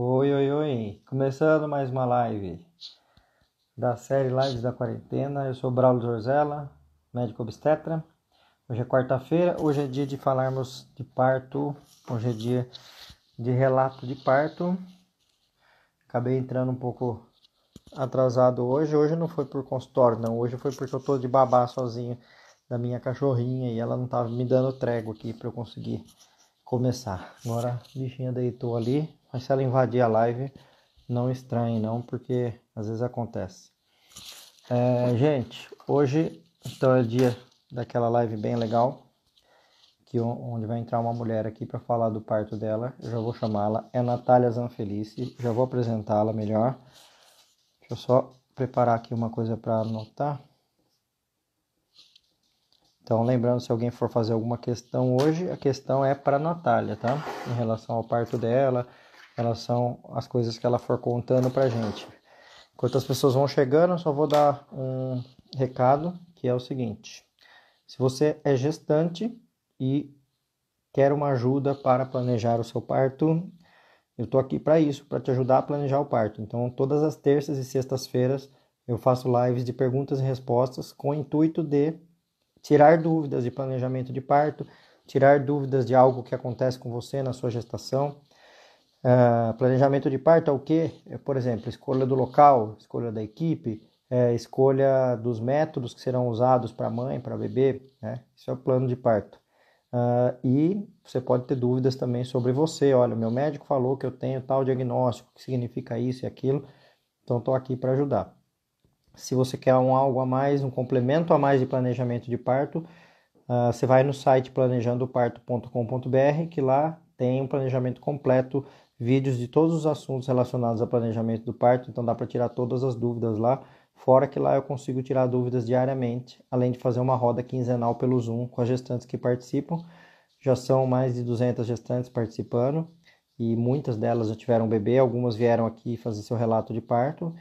Oi, oi, oi. Começando mais uma live da série Lives da Quarentena. Eu sou Braulio Zorzella, médico obstetra. Hoje é quarta-feira, hoje é dia de falarmos de parto, hoje é dia de relato de parto. Acabei entrando um pouco atrasado hoje. Hoje não foi por consultório, não. Hoje foi porque eu tô de babá sozinho da minha cachorrinha e ela não tava me dando trégua aqui para eu conseguir começar. Agora a bichinha deitou ali, mas se ela invadir a live, não estranhe não, porque às vezes acontece. É, gente, hoje então é dia daquela live bem legal, que onde vai entrar uma mulher aqui para falar do parto dela. Eu já vou chamá-la, é Natália Zanfelice, já vou apresentá-la melhor. Deixa eu só preparar aqui uma coisa para anotar. Então, lembrando, se alguém for fazer alguma questão hoje, a questão é para Natália, tá? Em relação ao parto dela, relação às coisas que ela for contando para gente. Enquanto as pessoas vão chegando, eu só vou dar um recado, que é o seguinte. Se você é gestante e quer uma ajuda para planejar o seu parto, eu estou aqui para isso, para te ajudar a planejar o parto. Então, todas as terças e sextas-feiras eu faço lives de perguntas e respostas com o intuito de tirar dúvidas de planejamento de parto, tirar dúvidas de algo que acontece com você na sua gestação. Uh, planejamento de parto é o que? É, por exemplo, escolha do local, escolha da equipe, é, escolha dos métodos que serão usados para mãe, para bebê. Né? Isso é o plano de parto. Uh, e você pode ter dúvidas também sobre você. Olha, meu médico falou que eu tenho tal diagnóstico, que significa isso e aquilo. Então, estou aqui para ajudar. Se você quer um algo a mais, um complemento a mais de planejamento de parto, uh, você vai no site planejandoparto.com.br, que lá tem um planejamento completo, vídeos de todos os assuntos relacionados ao planejamento do parto, então dá para tirar todas as dúvidas lá. Fora que lá eu consigo tirar dúvidas diariamente, além de fazer uma roda quinzenal pelo Zoom com as gestantes que participam. Já são mais de 200 gestantes participando e muitas delas já tiveram bebê, algumas vieram aqui fazer seu relato de parto.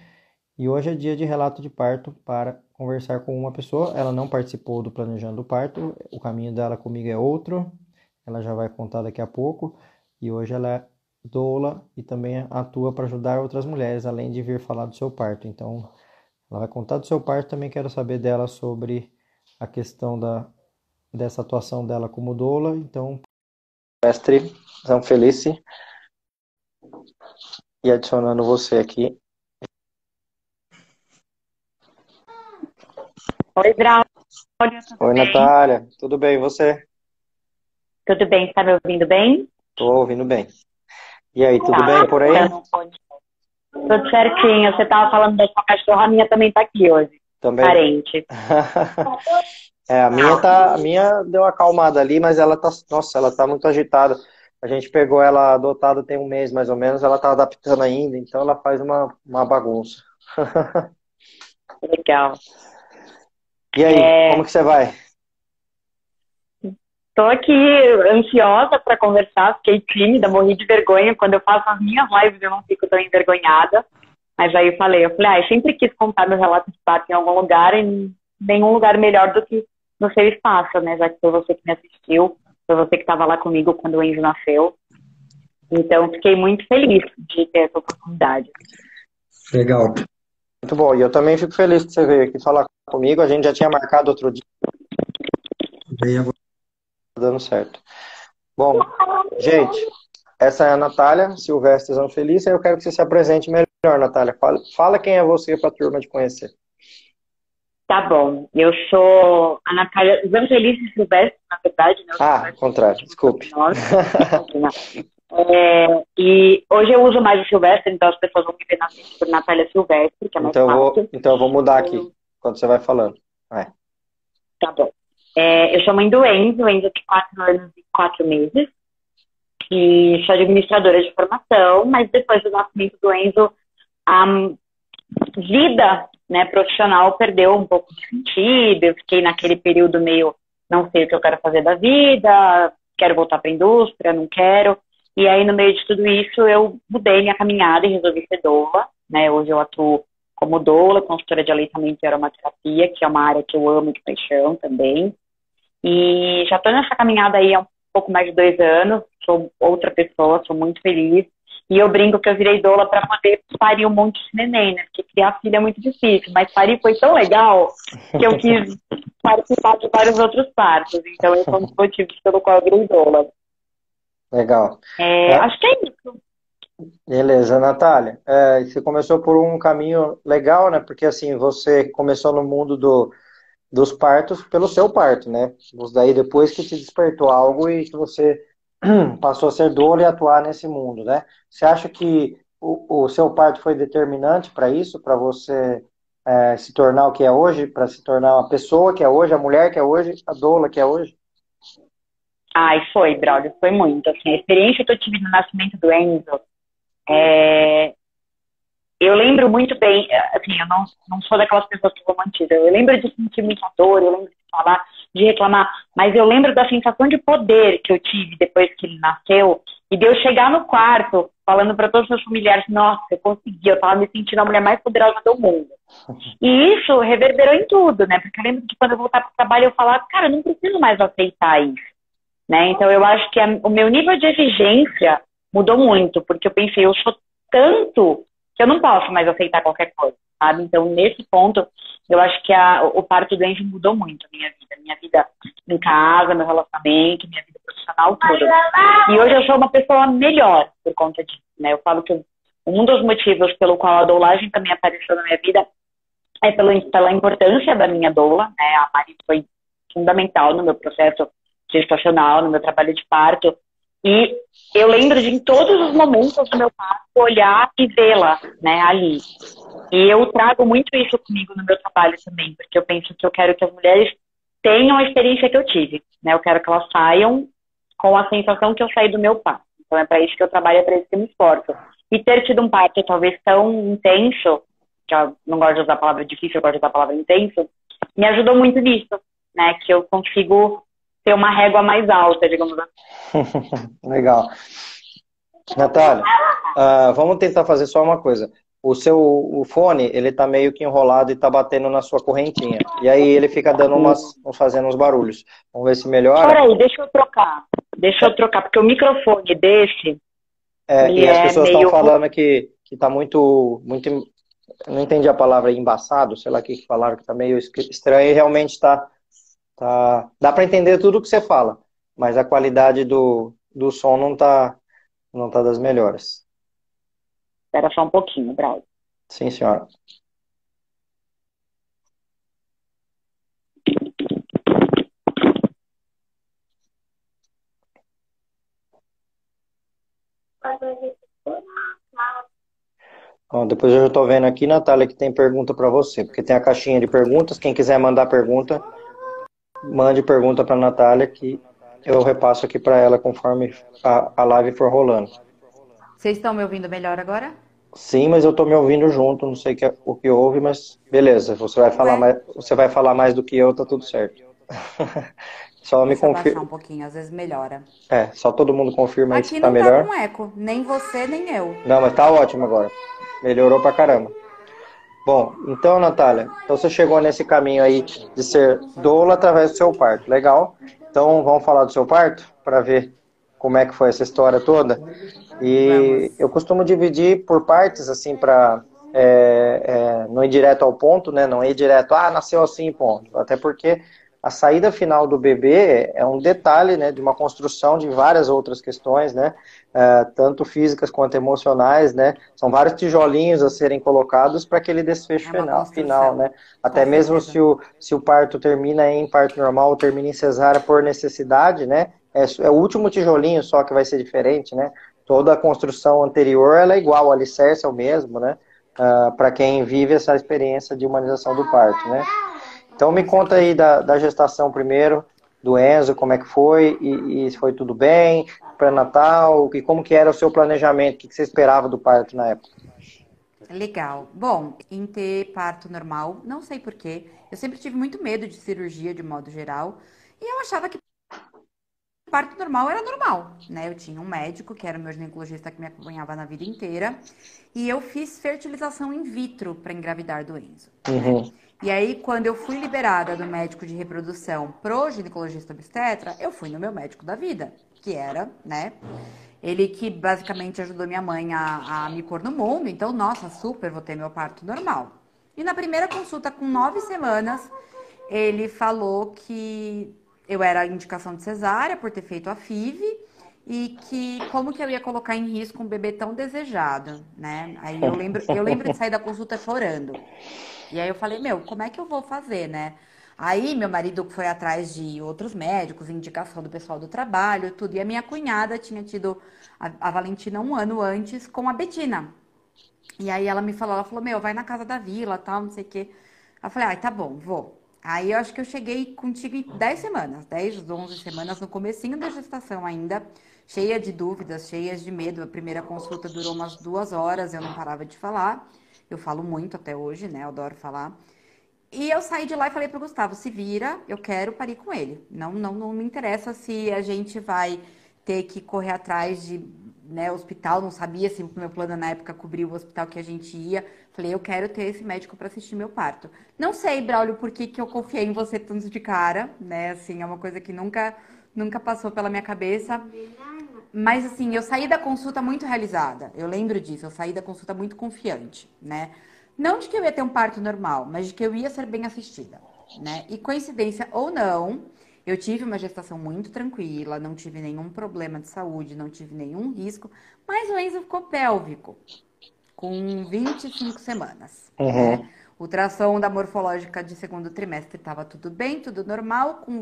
E hoje é dia de relato de parto para conversar com uma pessoa. Ela não participou do planejando o parto, o caminho dela comigo é outro. Ela já vai contar daqui a pouco. E hoje ela é doula e também atua para ajudar outras mulheres, além de vir falar do seu parto. Então, ela vai contar do seu parto. Também quero saber dela sobre a questão da, dessa atuação dela como doula. Então, mestre Zanfelice, e adicionando você aqui Oi, Braulio. Oi? Natália. Tudo bem, e você? Tudo bem, está me ouvindo bem? Estou ouvindo bem. E aí, tudo tá, bem por aí? Tudo certinho. Você estava falando da sua cachorra, a minha também está aqui hoje. Também? Parente. é, a minha, tá, a minha deu uma acalmada ali, mas ela tá, nossa, ela tá muito agitada. A gente pegou ela adotada tem um mês mais ou menos, ela tá adaptando ainda, então ela faz uma, uma bagunça. Legal. E aí, é... como que você vai? Estou aqui ansiosa para conversar, fiquei tímida, morri de vergonha. Quando eu faço as minhas lives, eu não fico tão envergonhada. Mas aí eu falei, eu falei, ah, eu sempre quis contar meu relato de parto em algum lugar e nenhum lugar melhor do que no seu espaço, né? Já que foi você que me assistiu, foi você que estava lá comigo quando o Enzo nasceu. Então, fiquei muito feliz de ter essa oportunidade. Legal. Muito bom. E eu também fico feliz que você veio aqui falar comigo. A gente já tinha marcado outro dia. E agora dando certo. Bom, gente, essa é a Natália Silvestre Zanfelice. Eu quero que você se apresente melhor, Natália. Fala, fala quem é você para a turma de conhecer. Tá bom. Eu sou a Natália Zanfelice Silvestre, na verdade. Né? Ah, contrário. Desculpe. Nossa. É, e hoje eu uso mais o Silvestre, então as pessoas vão me ver na frente por Natália Silvestre, que é mais então fácil. Vou, então eu vou mudar aqui, quando você vai falando. É. Tá bom. É, eu sou mãe do Enzo, o Enzo tem 4 anos e 4 meses. E sou administradora de formação, mas depois do nascimento do Enzo, a vida né, profissional perdeu um pouco de sentido. Eu fiquei naquele período meio, não sei o que eu quero fazer da vida, quero voltar para a indústria, não quero. E aí, no meio de tudo isso, eu mudei minha caminhada e resolvi ser doula. Né? Hoje eu atuo como doula, consultora de aleitamento e aromaterapia, que é uma área que eu amo de paixão também. E já estou nessa caminhada aí há um pouco mais de dois anos, sou outra pessoa, sou muito feliz. E eu brinco que eu virei doula para poder parir um monte de neném, né? Porque criar filha é muito difícil, mas parir foi tão legal que eu quis participar de vários outros partos. Então, esse é um dos motivos pelo qual eu virei doula. Legal. É, é. Acho que é isso. Beleza, Natália. É, você começou por um caminho legal, né? Porque assim, você começou no mundo do, dos partos pelo seu parto, né? Daí depois que te despertou algo e que você passou a ser doula e atuar nesse mundo, né? Você acha que o, o seu parto foi determinante para isso, para você é, se tornar o que é hoje, para se tornar uma pessoa que é hoje, a mulher que é hoje, a doula que é hoje? Ai, foi, Braulio, foi muito. Assim, a experiência que eu tive no nascimento do Enzo, é... eu lembro muito bem, assim, eu não, não sou daquelas pessoas que romantizam, eu lembro de sentir muita dor, eu lembro de falar, de reclamar, mas eu lembro da sensação de poder que eu tive depois que ele nasceu, e de eu chegar no quarto, falando para todos os meus familiares, nossa, eu consegui, eu tava me sentindo a mulher mais poderosa do mundo. E isso reverberou em tudo, né? Porque eu lembro que quando eu voltar para o trabalho, eu falava, cara, eu não preciso mais aceitar isso. Né? Então eu acho que a, o meu nível de exigência mudou muito, porque eu pensei, eu sou tanto que eu não posso mais aceitar qualquer coisa, sabe? Então, nesse ponto, eu acho que a, o parto do mudou muito a minha vida. Minha vida em casa, meu relacionamento, minha vida profissional, tudo. E hoje eu sou uma pessoa melhor por conta disso, né? Eu falo que um dos motivos pelo qual a doulagem também apareceu na minha vida é pela, pela importância da minha doula, né? A Mari foi fundamental no meu processo gestacional, no meu trabalho de parto. E eu lembro de, em todos os momentos do meu parto, olhar e vê-la, né, ali. E eu trago muito isso comigo no meu trabalho também, porque eu penso que eu quero que as mulheres tenham a experiência que eu tive, né? Eu quero que elas saiam com a sensação que eu saí do meu parto. Então é para isso que eu trabalho, é para isso que eu me esforço. E ter tido um parto talvez tão intenso, que eu não gosto de usar a palavra difícil, eu gosto de usar a palavra intenso, me ajudou muito nisso, né? Que eu consigo ter uma régua mais alta, digamos assim. Legal. Natália, uh, vamos tentar fazer só uma coisa. O seu o fone, ele tá meio que enrolado e tá batendo na sua correntinha. E aí ele fica dando umas, fazendo uns barulhos. Vamos ver se melhora. Peraí, deixa eu trocar. Deixa eu trocar, porque o microfone desse. É, e as é pessoas estão meio... falando que, que tá muito, muito. Não entendi a palavra embaçado, sei lá o que falaram, que tá meio estranho e realmente tá Tá, dá para entender tudo que você fala, mas a qualidade do, do som não tá, não tá das melhores. Espera só um pouquinho, Braulio. Sim, senhora. Bom, depois eu já estou vendo aqui, Natália, que tem pergunta para você, porque tem a caixinha de perguntas. Quem quiser mandar pergunta, mande pergunta para a Natália que eu repasso aqui para ela conforme a, a live for rolando. Vocês estão me ouvindo melhor agora? Sim, mas eu estou me ouvindo junto, não sei que, é o que houve, mas beleza, você vai falar mais, você vai falar mais do que eu, tá tudo certo. só me confirma. um pouquinho, às vezes melhora. É, só todo mundo confirma aí Aqui se tá melhor. Aqui não tá com eco, nem você, nem eu. Não, mas tá ótimo agora. Melhorou pra caramba. Bom, então, Natália, então você chegou nesse caminho aí de ser doula através do seu parto. Legal. Então, vamos falar do seu parto para ver como é que foi essa história toda. E eu costumo dividir por partes, assim, para é, é, não ir direto ao ponto, né? Não ir direto, ah, nasceu assim, ponto. Até porque a saída final do bebê é um detalhe, né, de uma construção de várias outras questões, né? É, tanto físicas quanto emocionais, né? São vários tijolinhos a serem colocados para aquele desfecho é final, final, né? Até Com mesmo se o, se o parto termina em parto normal ou termina em cesárea por necessidade, né? É, é, o último tijolinho só que vai ser diferente, né? Toda a construção anterior ela é igual, o alicerce é o mesmo, né? Uh, para quem vive essa experiência de humanização do parto, né? Então me conta aí da, da gestação primeiro, do Enzo, como é que foi, e, se foi tudo bem, pré-natal, e como que era o seu planejamento, o que, que você esperava do parto na época? Legal. Bom, em ter parto normal, não sei porquê, eu sempre tive muito medo de cirurgia de modo geral, e eu achava que parto normal era normal, né? Eu tinha um médico, que era o meu ginecologista que me acompanhava na vida inteira, e eu fiz fertilização in vitro para engravidar do Enzo. Uhum. Né? E aí, quando eu fui liberada do médico de reprodução pro ginecologista obstetra, eu fui no meu médico da vida, que era, né? Ele que basicamente ajudou minha mãe a, a me pôr no mundo, então, nossa, super, vou ter meu parto normal. E na primeira consulta, com nove semanas, ele falou que eu era indicação de cesárea por ter feito a FIV e que como que eu ia colocar em risco um bebê tão desejado, né? Aí eu lembro, eu lembro de sair da consulta chorando. E aí eu falei, meu, como é que eu vou fazer, né? Aí meu marido foi atrás de outros médicos, indicação do pessoal do trabalho, tudo. E a minha cunhada tinha tido a, a Valentina um ano antes com a Betina. E aí ela me falou, ela falou, meu, vai na casa da vila, tal, não sei o quê. Eu falei, ai, tá bom, vou. Aí eu acho que eu cheguei contigo em 10 semanas, 10, 11 semanas, no comecinho da gestação ainda, cheia de dúvidas, cheias de medo. A primeira consulta durou umas duas horas, eu não parava de falar. Eu falo muito até hoje, né? Eu adoro falar. E eu saí de lá e falei pro Gustavo, se vira, eu quero parir com ele. Não, não, não me interessa se a gente vai ter que correr atrás de né, hospital, não sabia se o meu plano na época cobria o hospital que a gente ia. Falei, eu quero ter esse médico para assistir meu parto. Não sei, Braulio, por que, que eu confiei em você tanto de cara, né? Assim, é uma coisa que nunca, nunca passou pela minha cabeça. Mas assim, eu saí da consulta muito realizada. Eu lembro disso, eu saí da consulta muito confiante, né? Não de que eu ia ter um parto normal, mas de que eu ia ser bem assistida, né? E coincidência ou não, eu tive uma gestação muito tranquila, não tive nenhum problema de saúde, não tive nenhum risco, mas o Enzo ficou pélvico, com 25 semanas. Uhum. Né? Ultrassom da morfológica de segundo trimestre estava tudo bem, tudo normal, com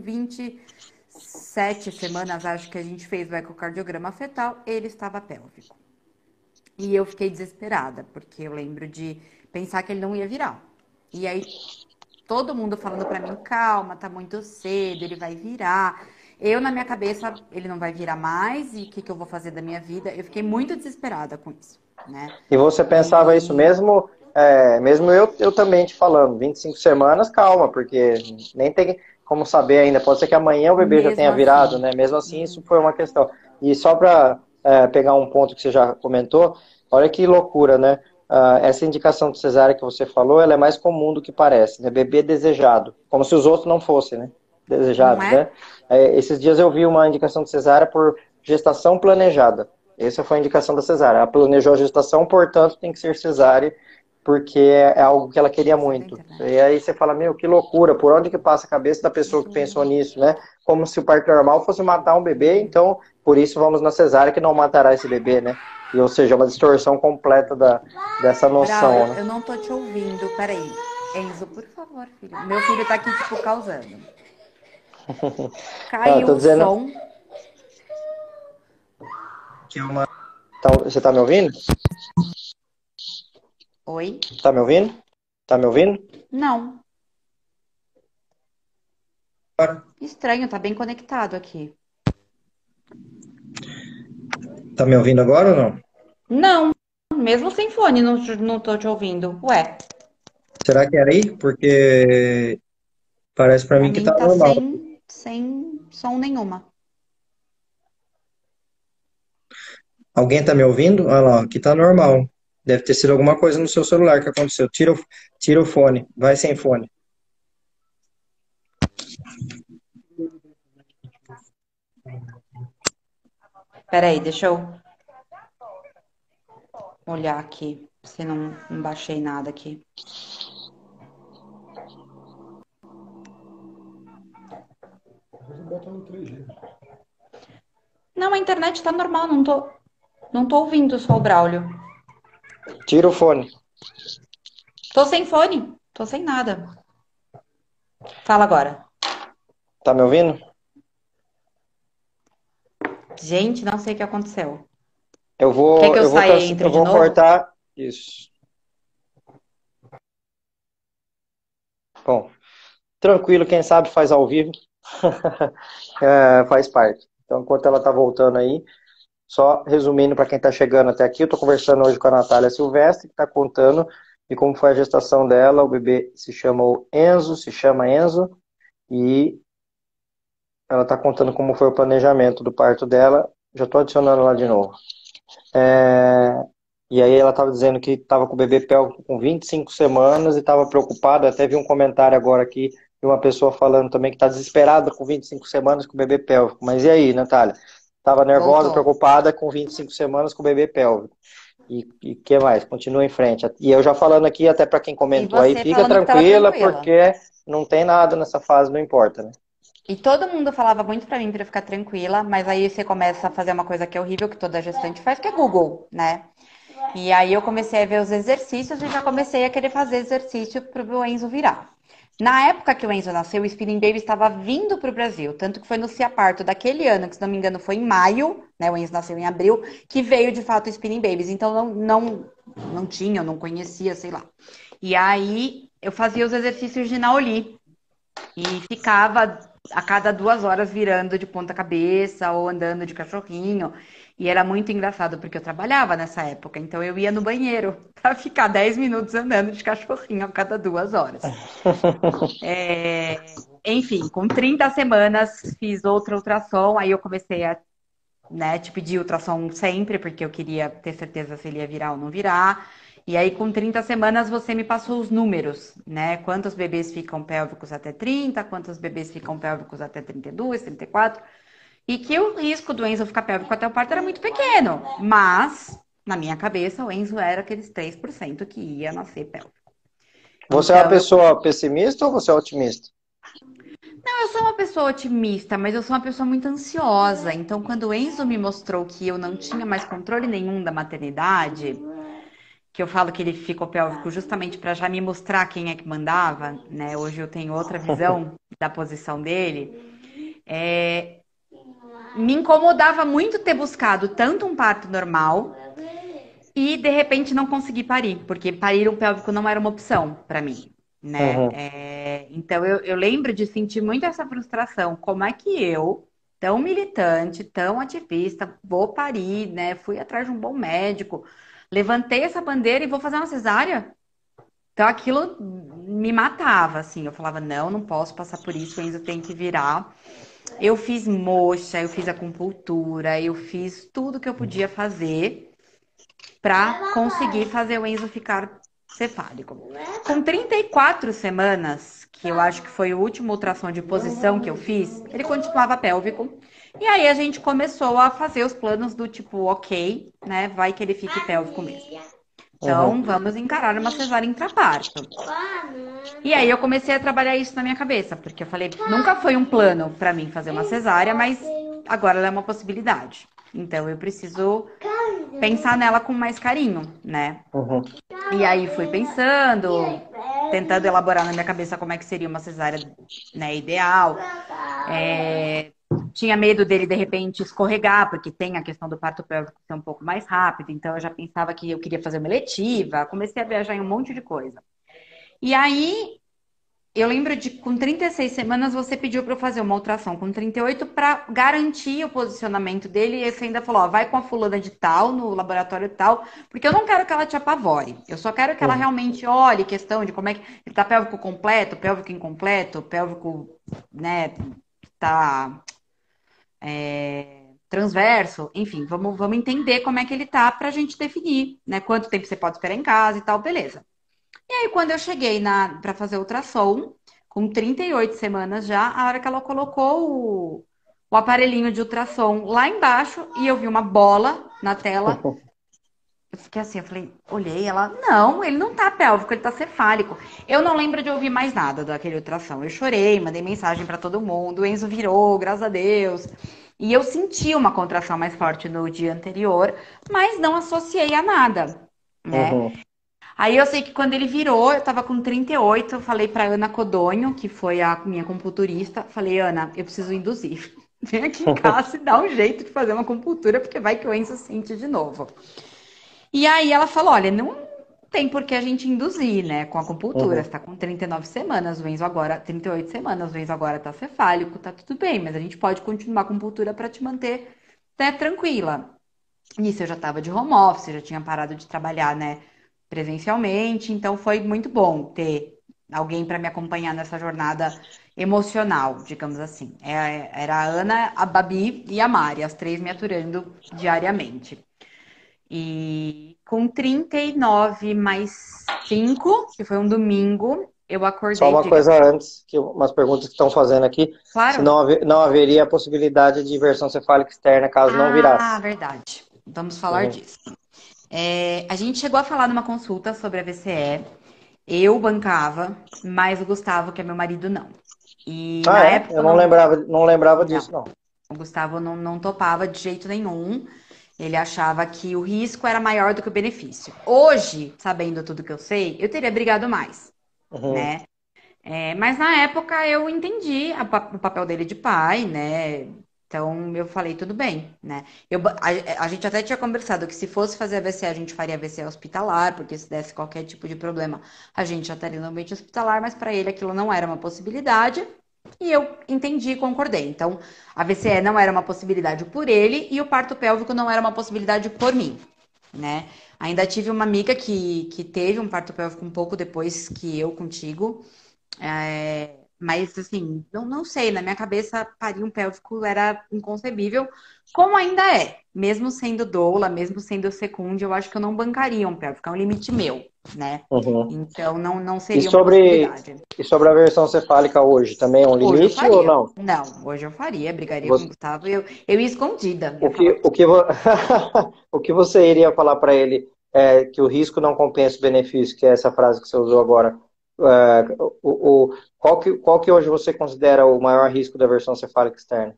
27 semanas, acho que a gente fez o ecocardiograma fetal, ele estava pélvico. E eu fiquei desesperada, porque eu lembro de pensar que ele não ia virar. E aí, todo mundo falando para mim, calma, tá muito cedo, ele vai virar. Eu, na minha cabeça, ele não vai virar mais, e o que, que eu vou fazer da minha vida? Eu fiquei muito desesperada com isso, né? E você pensava e... isso mesmo, é, mesmo eu, eu também te falando, 25 semanas, calma, porque nem tem como saber ainda, pode ser que amanhã o bebê mesmo já tenha assim. virado, né? Mesmo assim, isso foi uma questão. E só para é, pegar um ponto que você já comentou, olha que loucura, né? Uh, essa indicação de cesárea que você falou, ela é mais comum do que parece, né? Bebê desejado, como se os outros não fossem, né? Desejados, é? né? É, esses dias eu vi uma indicação de cesárea por gestação planejada. Essa foi a indicação da cesárea. Ela planejou a gestação, portanto, tem que ser cesárea, porque é, é algo que ela queria muito. E aí você fala, meu, que loucura, por onde que passa a cabeça da pessoa que pensou nisso, né? Como se o parto normal fosse matar um bebê, então, por isso vamos na cesárea que não matará esse bebê, né? E, ou seja, uma distorção completa da, dessa noção. Brau, né? Eu não tô te ouvindo. Peraí. Enzo, por favor, filho. Meu filho tá aqui, tipo, causando. Caiu ah, o dizendo... som. Que é uma... Tá, você tá me ouvindo? Oi? Tá me ouvindo? Tá me ouvindo? Não. Estranho, tá bem conectado aqui. Tá me ouvindo agora ou não? Não, mesmo sem fone, não, não tô te ouvindo. Ué. Será que era aí? Porque parece para mim que tá, tá normal. Sem, sem som nenhuma. Alguém tá me ouvindo? Olha lá, aqui tá normal. Deve ter sido alguma coisa no seu celular que aconteceu. Tira o, tira o fone, vai sem fone. Peraí, deixa eu olhar aqui, se não, não baixei nada aqui. Não, a internet tá normal, não tô, não tô ouvindo só o Braulio. Tira o fone. Tô sem fone, tô sem nada. Fala agora. Tá me ouvindo? Gente, não sei o que aconteceu. Eu vou. Quer que eu, eu saia vou, entre eu vou cortar. Isso. Bom, tranquilo, quem sabe faz ao vivo. é, faz parte. Então, enquanto ela está voltando aí, só resumindo para quem está chegando até aqui, eu estou conversando hoje com a Natália Silvestre, que está contando de como foi a gestação dela. O bebê se chamou Enzo, se chama Enzo, e ela está contando como foi o planejamento do parto dela. Já estou adicionando lá de novo. É, e aí ela estava dizendo que estava com o bebê pélvico com 25 semanas e estava preocupada. Até vi um comentário agora aqui de uma pessoa falando também que está desesperada com 25 semanas com o bebê pélvico. Mas e aí, Natália? Estava nervosa, Voltou. preocupada com 25 semanas com o bebê pélvico. E o que mais? Continua em frente. E eu já falando aqui, até para quem comentou aí, fica tranquila, porque não tem nada nessa fase, não importa, né? E todo mundo falava muito para mim para ficar tranquila, mas aí você começa a fazer uma coisa que é horrível, que toda gestante faz, que é Google, né? E aí eu comecei a ver os exercícios e já comecei a querer fazer exercício para o Enzo virar. Na época que o Enzo nasceu, o Spinning Baby estava vindo para o Brasil, tanto que foi no Ciaparto daquele ano, que se não me engano foi em maio, né? O Enzo nasceu em abril, que veio de fato o Spinning Babies. Então não, não, não tinha, não conhecia, sei lá. E aí eu fazia os exercícios de Naoli e ficava a cada duas horas virando de ponta cabeça ou andando de cachorrinho. E era muito engraçado, porque eu trabalhava nessa época, então eu ia no banheiro para ficar 10 minutos andando de cachorrinho a cada duas horas. É, enfim, com 30 semanas fiz outra ultrassom, aí eu comecei a né, te pedir ultrassom sempre, porque eu queria ter certeza se ele ia virar ou não virar. E aí, com 30 semanas, você me passou os números, né? Quantos bebês ficam pélvicos até 30, quantos bebês ficam pélvicos até 32, 34. E que o risco do Enzo ficar pélvico até o parto era muito pequeno. Mas, na minha cabeça, o Enzo era aqueles 3% que ia nascer pélvico. Você então, é uma então, pessoa pessimista ou você é otimista? Não, eu sou uma pessoa otimista, mas eu sou uma pessoa muito ansiosa. Então, quando o Enzo me mostrou que eu não tinha mais controle nenhum da maternidade, que eu falo que ele ficou pélvico justamente para já me mostrar quem é que mandava, né? Hoje eu tenho outra visão da posição dele. É... Me incomodava muito ter buscado tanto um parto normal e de repente não conseguir parir, porque parir um pélvico não era uma opção para mim, né? Uhum. É... Então eu, eu lembro de sentir muito essa frustração. Como é que eu, tão militante, tão ativista, vou parir, né? Fui atrás de um bom médico levantei essa bandeira e vou fazer uma cesárea. Então aquilo me matava, assim. Eu falava, não, não posso passar por isso, o Enzo tem que virar. Eu fiz mocha, eu fiz acupuntura, eu fiz tudo que eu podia fazer para conseguir fazer o Enzo ficar cefálico. Com 34 semanas, que eu acho que foi o último ultrassom de posição que eu fiz, ele continuava pélvico. E aí a gente começou a fazer os planos do tipo, ok, né? Vai que ele fique pélvico mesmo. Então, uhum. vamos encarar uma cesárea intraparto. E aí eu comecei a trabalhar isso na minha cabeça, porque eu falei, nunca foi um plano para mim fazer uma cesárea, mas agora ela é uma possibilidade. Então eu preciso pensar nela com mais carinho, né? Uhum. E aí fui pensando, tentando elaborar na minha cabeça como é que seria uma cesárea né, ideal. É, tinha medo dele de repente escorregar, porque tem a questão do parto pélvico ser um pouco mais rápido, então eu já pensava que eu queria fazer uma eletiva, comecei a viajar em um monte de coisa. E aí, eu lembro de com 36 semanas você pediu para eu fazer uma ultrassom com 38 para garantir o posicionamento dele e você ainda falou, ó, vai com a fulana de tal no laboratório tal, porque eu não quero que ela te apavore. Eu só quero que ela realmente olhe questão de como é que ele tá pélvico completo, pélvico incompleto, pélvico, né, tá é, transverso, enfim, vamos, vamos entender como é que ele tá para a gente definir, né? Quanto tempo você pode esperar em casa e tal, beleza. E aí, quando eu cheguei na para fazer ultrassom, com 38 semanas já, a hora que ela colocou o, o aparelhinho de ultrassom lá embaixo e eu vi uma bola na tela. Eu fiquei assim, eu falei, olhei, ela, não, ele não tá pélvico, ele tá cefálico. Eu não lembro de ouvir mais nada daquele ultrassom. Eu chorei, mandei mensagem para todo mundo, o Enzo virou, graças a Deus. E eu senti uma contração mais forte no dia anterior, mas não associei a nada, né? Uhum. Aí eu sei que quando ele virou, eu tava com 38, eu falei pra Ana Codonho, que foi a minha compulturista, falei, Ana, eu preciso induzir. Vem aqui em casa e dá um jeito de fazer uma compultura, porque vai que o Enzo sente de novo. E aí ela falou: olha, não tem por que a gente induzir, né? Com a acupuntura. Uhum. Você tá com 39 semanas, o Enzo agora, 38 semanas, o Enzo agora tá cefálico, tá tudo bem, mas a gente pode continuar com a acupuntura para te manter né, tranquila. Nisso eu já tava de home office, já tinha parado de trabalhar, né, presencialmente, então foi muito bom ter alguém para me acompanhar nessa jornada emocional, digamos assim. É, era a Ana, a Babi e a Mari, as três me aturando diariamente. E com 39 mais 5, que foi um domingo, eu acordei. Só uma diga. coisa antes, que umas perguntas que estão fazendo aqui. Claro. Se não, haver- não haveria a possibilidade de versão cefálica externa caso não virasse. Ah, verdade. Vamos falar Uhum. disso. É, a gente chegou a falar numa consulta sobre a VCE. Eu bancava, mas o Gustavo, que é meu marido, não. E Ah, na é? época Eu não lembrava, não lembrava Não. disso, não. O Gustavo não, não topava de jeito nenhum. Ele achava que o risco era maior do que o benefício. Hoje, sabendo tudo que eu sei, eu teria brigado mais, Uhum. né? É, mas na época eu entendi a o papel dele de pai, né? Então eu falei, tudo bem, né? Eu, a, a gente até tinha conversado que se fosse fazer AVC, a gente faria AVC hospitalar, porque se desse qualquer tipo de problema, a gente já estaria no ambiente hospitalar, mas para ele aquilo não era uma possibilidade. E eu entendi e concordei. Então, a VCE não era uma possibilidade por ele e o parto pélvico não era uma possibilidade por mim, né? Ainda tive uma amiga que, que teve um parto pélvico um pouco depois que eu contigo. É, mas, assim, não, não sei, na minha cabeça, parir um pélvico era inconcebível, como ainda é. Mesmo sendo doula, mesmo sendo secunde, eu acho que eu não bancaria um pélvico, é um limite meu, né? Uhum. Então, não, não seria uma sobre-. E sobre a versão cefálica hoje, também é um limite ou não? Não, hoje eu faria, brigaria Você- com o Gustavo. Eu, eu ia escondida. O que, o que, vo- o que você iria falar para ele é que o risco não compensa o benefício, que é essa frase que você usou agora. É, o, o- qual, que, qual que hoje você considera o maior risco da versão cefálica externa?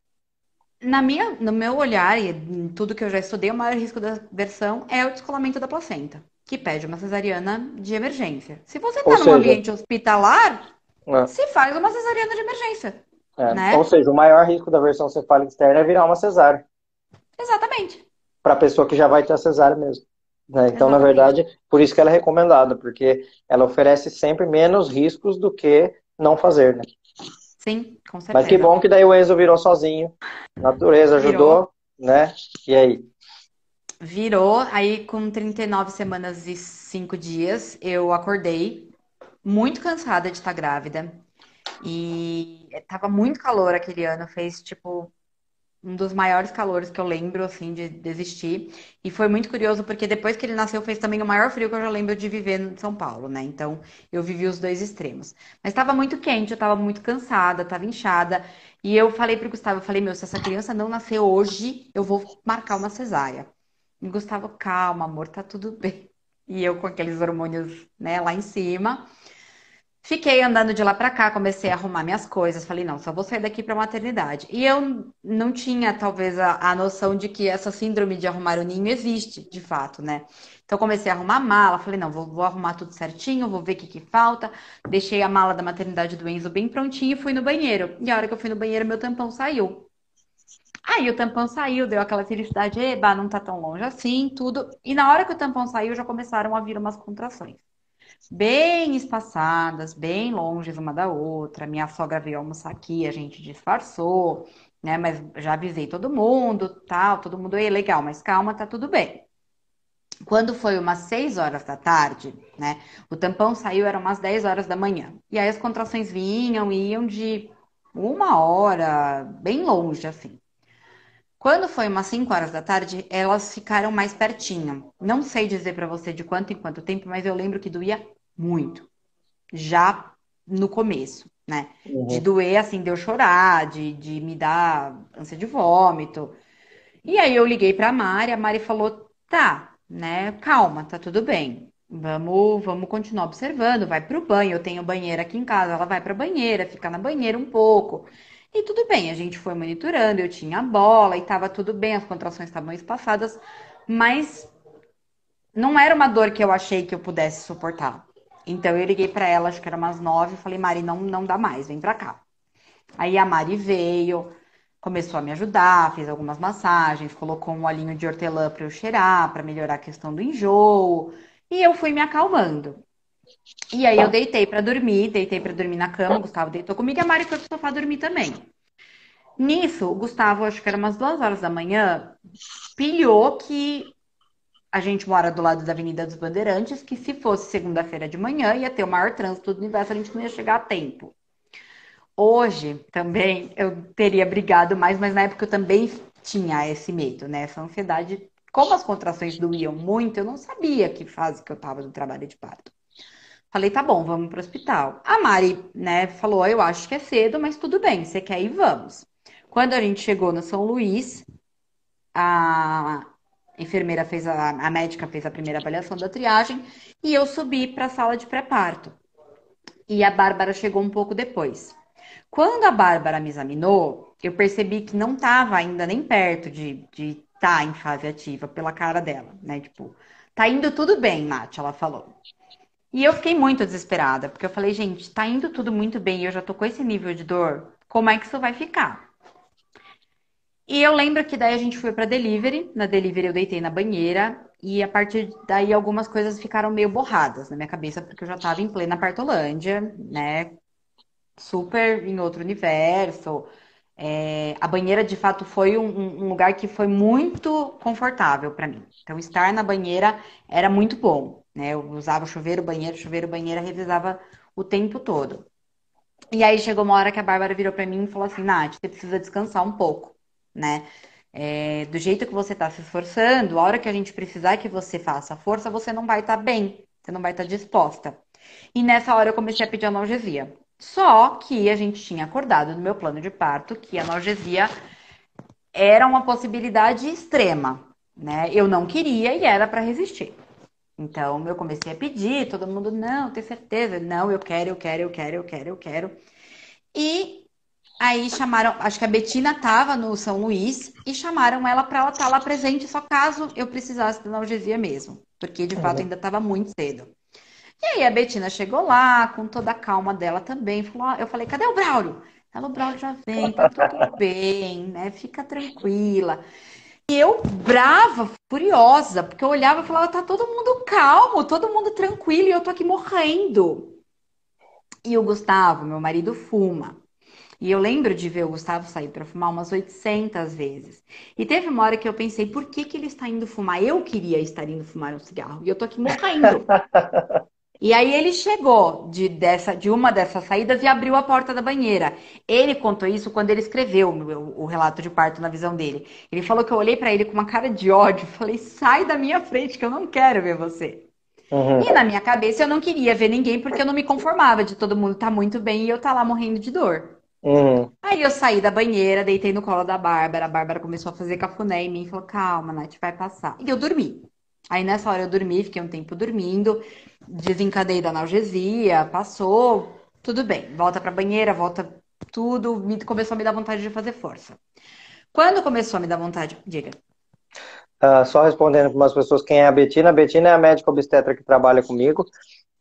Na minha, no meu olhar e em tudo que eu já estudei, o maior risco da versão é o descolamento da placenta, que pede uma cesariana de emergência. Se você está num seja- ambiente hospitalar, É, se faz uma cesariana de emergência. é. Né? Ou seja, o maior risco da versão cefálica externa é virar uma cesárea, Exatamente. para a pessoa que já vai ter a cesárea mesmo. né? Então, na Exatamente. verdade, por isso que ela é recomendada, porque ela oferece sempre menos riscos do que não fazer, né? Sim, com certeza. Mas que bom que daí o Enzo virou sozinho. Natureza ajudou, né? E aí? Virou, aí com 39 semanas e 5 dias, eu acordei muito cansada de estar grávida. E tava muito calor aquele ano, fez tipo um dos maiores calores que eu lembro, assim, de desistir. E foi muito curioso, porque depois que ele nasceu, fez também o maior frio que eu já lembro de viver em São Paulo, né? Então, eu vivi os dois extremos. Mas estava muito quente, eu estava muito cansada, estava inchada. E eu falei pro Gustavo, eu falei, meu, se essa criança não nascer hoje, eu vou marcar uma cesárea. Gustavo, calma, amor, tá tudo bem. E eu com aqueles hormônios, né, lá em cima. Fiquei andando de lá pra cá, comecei a arrumar minhas coisas. Falei, não, só vou sair daqui pra maternidade. E eu não tinha, talvez, a, a noção de que essa síndrome de arrumar o ninho existe, de fato, né? Então, comecei a arrumar a mala. Falei, não, vou, vou arrumar tudo certinho, vou ver o que que falta. Deixei a mala da maternidade do Enzo bem prontinha e fui no banheiro. E a hora que eu fui no banheiro, meu tampão saiu. Aí o tampão saiu, deu aquela felicidade, eba, não tá tão longe assim, tudo. E na hora que o tampão saiu, já começaram a vir umas contrações. Bem espaçadas, bem longe uma da outra. Minha sogra veio almoçar aqui, a gente disfarçou, né? Mas já avisei todo mundo, tal, todo mundo, ei, legal, mas calma, tá tudo bem. Quando foi umas 6 horas da tarde, né? O tampão saiu, eram umas 10 horas da manhã. E aí as contrações vinham e iam de uma hora, bem longe, assim. Quando foi umas 5 horas da tarde, elas ficaram mais pertinho. Não sei dizer pra você de quanto em quanto tempo, mas eu lembro que doía muito. Já no começo, né? De doer, assim, de eu chorar, de, de me dar ânsia de vômito. E aí eu liguei pra Mari, a Mari falou: tá, né? Calma, tá tudo bem. Vamos, vamos continuar observando, vai pro banho. Eu tenho banheira aqui em casa, ela vai pra banheira, fica na banheira um pouco. E tudo bem, a gente foi monitorando, eu tinha a bola e tava tudo bem, as contrações estavam espaçadas, mas não era uma dor que eu achei que eu pudesse suportar. Então eu liguei pra ela, acho que era umas nove, e falei, Mari, não, não dá mais, vem pra cá. Aí a Mari veio, começou a me ajudar, fez algumas massagens, colocou um olhinho de hortelã pra eu cheirar, pra melhorar a questão do enjoo, e eu fui me acalmando. E aí eu deitei pra dormir, deitei pra dormir na cama, o Gustavo deitou comigo e a Mari foi pro sofá dormir também. Nisso, o Gustavo, acho que era umas duas horas da manhã, pilhou que a gente mora do lado da Avenida dos Bandeirantes, que se fosse segunda-feira de manhã ia ter o maior trânsito do universo, a gente não ia chegar a tempo. Hoje também eu teria brigado mais, mas na época eu também tinha esse medo, né? Essa ansiedade. Como as contrações doíam muito, eu não sabia que fase que eu tava do trabalho de parto. Falei, tá bom, vamos pro hospital. A Mari, né, falou, eu acho que é cedo, mas tudo bem, você quer ir, vamos. Quando a gente chegou no São Luís, a enfermeira fez a, a médica fez a primeira avaliação da triagem e eu subi para a sala de pré-parto. E a Bárbara chegou um pouco depois. Quando a Bárbara me examinou, eu percebi que não estava ainda nem perto de estar tá em fase ativa pela cara dela, né? Tipo, tá indo tudo bem, Nath, ela falou. E eu fiquei muito desesperada, porque eu falei, gente, tá indo tudo muito bem e eu já tô com esse nível de dor, como é que isso vai ficar? E eu lembro que daí a gente foi para delivery, na delivery eu deitei na banheira e a partir daí algumas coisas ficaram meio borradas na minha cabeça, porque eu já tava em plena Partolândia, né? Super em outro universo. É, a banheira, de fato, foi um, um lugar que foi muito confortável para mim. Então, estar na banheira era muito bom. Né? Eu usava chuveiro, banheiro, chuveiro, banheira, revisava o tempo todo. E aí chegou uma hora que a Bárbara virou para mim e falou assim: Nath, você precisa descansar um pouco, né? É, do jeito que você está se esforçando, a hora que a gente precisar que você faça força, você não vai estar tá bem, você não vai estar tá disposta. E nessa hora eu comecei a pedir analgesia. Só que a gente tinha acordado no meu plano de parto que a analgesia era uma possibilidade extrema, né? Eu não queria e era para resistir. Então eu comecei a pedir, todo mundo, não, tem certeza? Não, eu quero, eu quero, eu quero, eu quero, eu quero. E aí chamaram, acho que a Betina estava no São Luís e chamaram ela para ela estar tá lá presente, só caso eu precisasse de analgesia mesmo, porque de uhum. fato ainda estava muito cedo. E aí a Betina chegou lá, com toda a calma dela também, falou, eu falei, cadê o Braulio? Ela, o Braulio já vem, tá tudo bem, né? Fica tranquila. E eu, brava, furiosa, porque eu olhava e falava, tá todo mundo calmo, todo mundo tranquilo, e eu tô aqui morrendo. E o Gustavo, meu marido, fuma. E eu lembro de ver o Gustavo sair para fumar umas 800 vezes. E teve uma hora que eu pensei, por que, que ele está indo fumar? Eu queria estar indo fumar um cigarro. E eu tô aqui morrendo. E aí ele chegou de, dessa, de uma dessas saídas e abriu a porta da banheira. Ele contou isso quando ele escreveu o, o relato de parto na visão dele. Ele falou que eu olhei para ele com uma cara de ódio, falei: "Sai da minha frente que eu não quero ver você". Uhum. E na minha cabeça eu não queria ver ninguém porque eu não me conformava de todo mundo estar tá muito bem e eu estar tá lá morrendo de dor. Uhum. Aí eu saí da banheira, deitei no colo da Bárbara. A Bárbara começou a fazer cafuné em mim e falou: Calma, Nath, vai passar. E eu dormi. Aí nessa hora eu dormi, fiquei um tempo dormindo, desencadei da analgesia, passou, tudo bem. Volta pra banheira, volta tudo, me, começou a me dar vontade de fazer força. Quando começou a me dar vontade, diga. Uh, só respondendo para umas pessoas quem é a Betina. A Betina é a médica obstetra que trabalha comigo.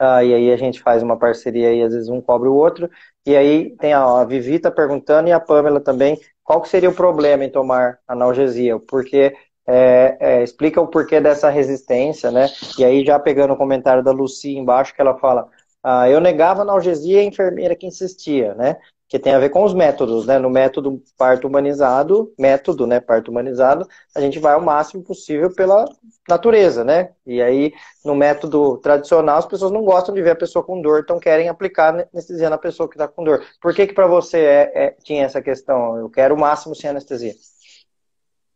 Uh, e aí a gente faz uma parceria e às vezes um cobre o outro. E aí tem a, a Vivi tá perguntando e a Pamela também qual que seria o problema em tomar analgesia, porque é, é, explica o porquê dessa resistência, né? E aí, já pegando o comentário da Lucy embaixo, que ela fala: ah, eu negava analgesia e a enfermeira que insistia, né? Que tem a ver com os métodos, né? No método parto humanizado, método, né? Parto humanizado, a gente vai ao máximo possível pela natureza, né? E aí, no método tradicional, as pessoas não gostam de ver a pessoa com dor, então querem aplicar anestesia na pessoa que está com dor. Por que que para você é, é, tinha essa questão? Eu quero o máximo sem anestesia.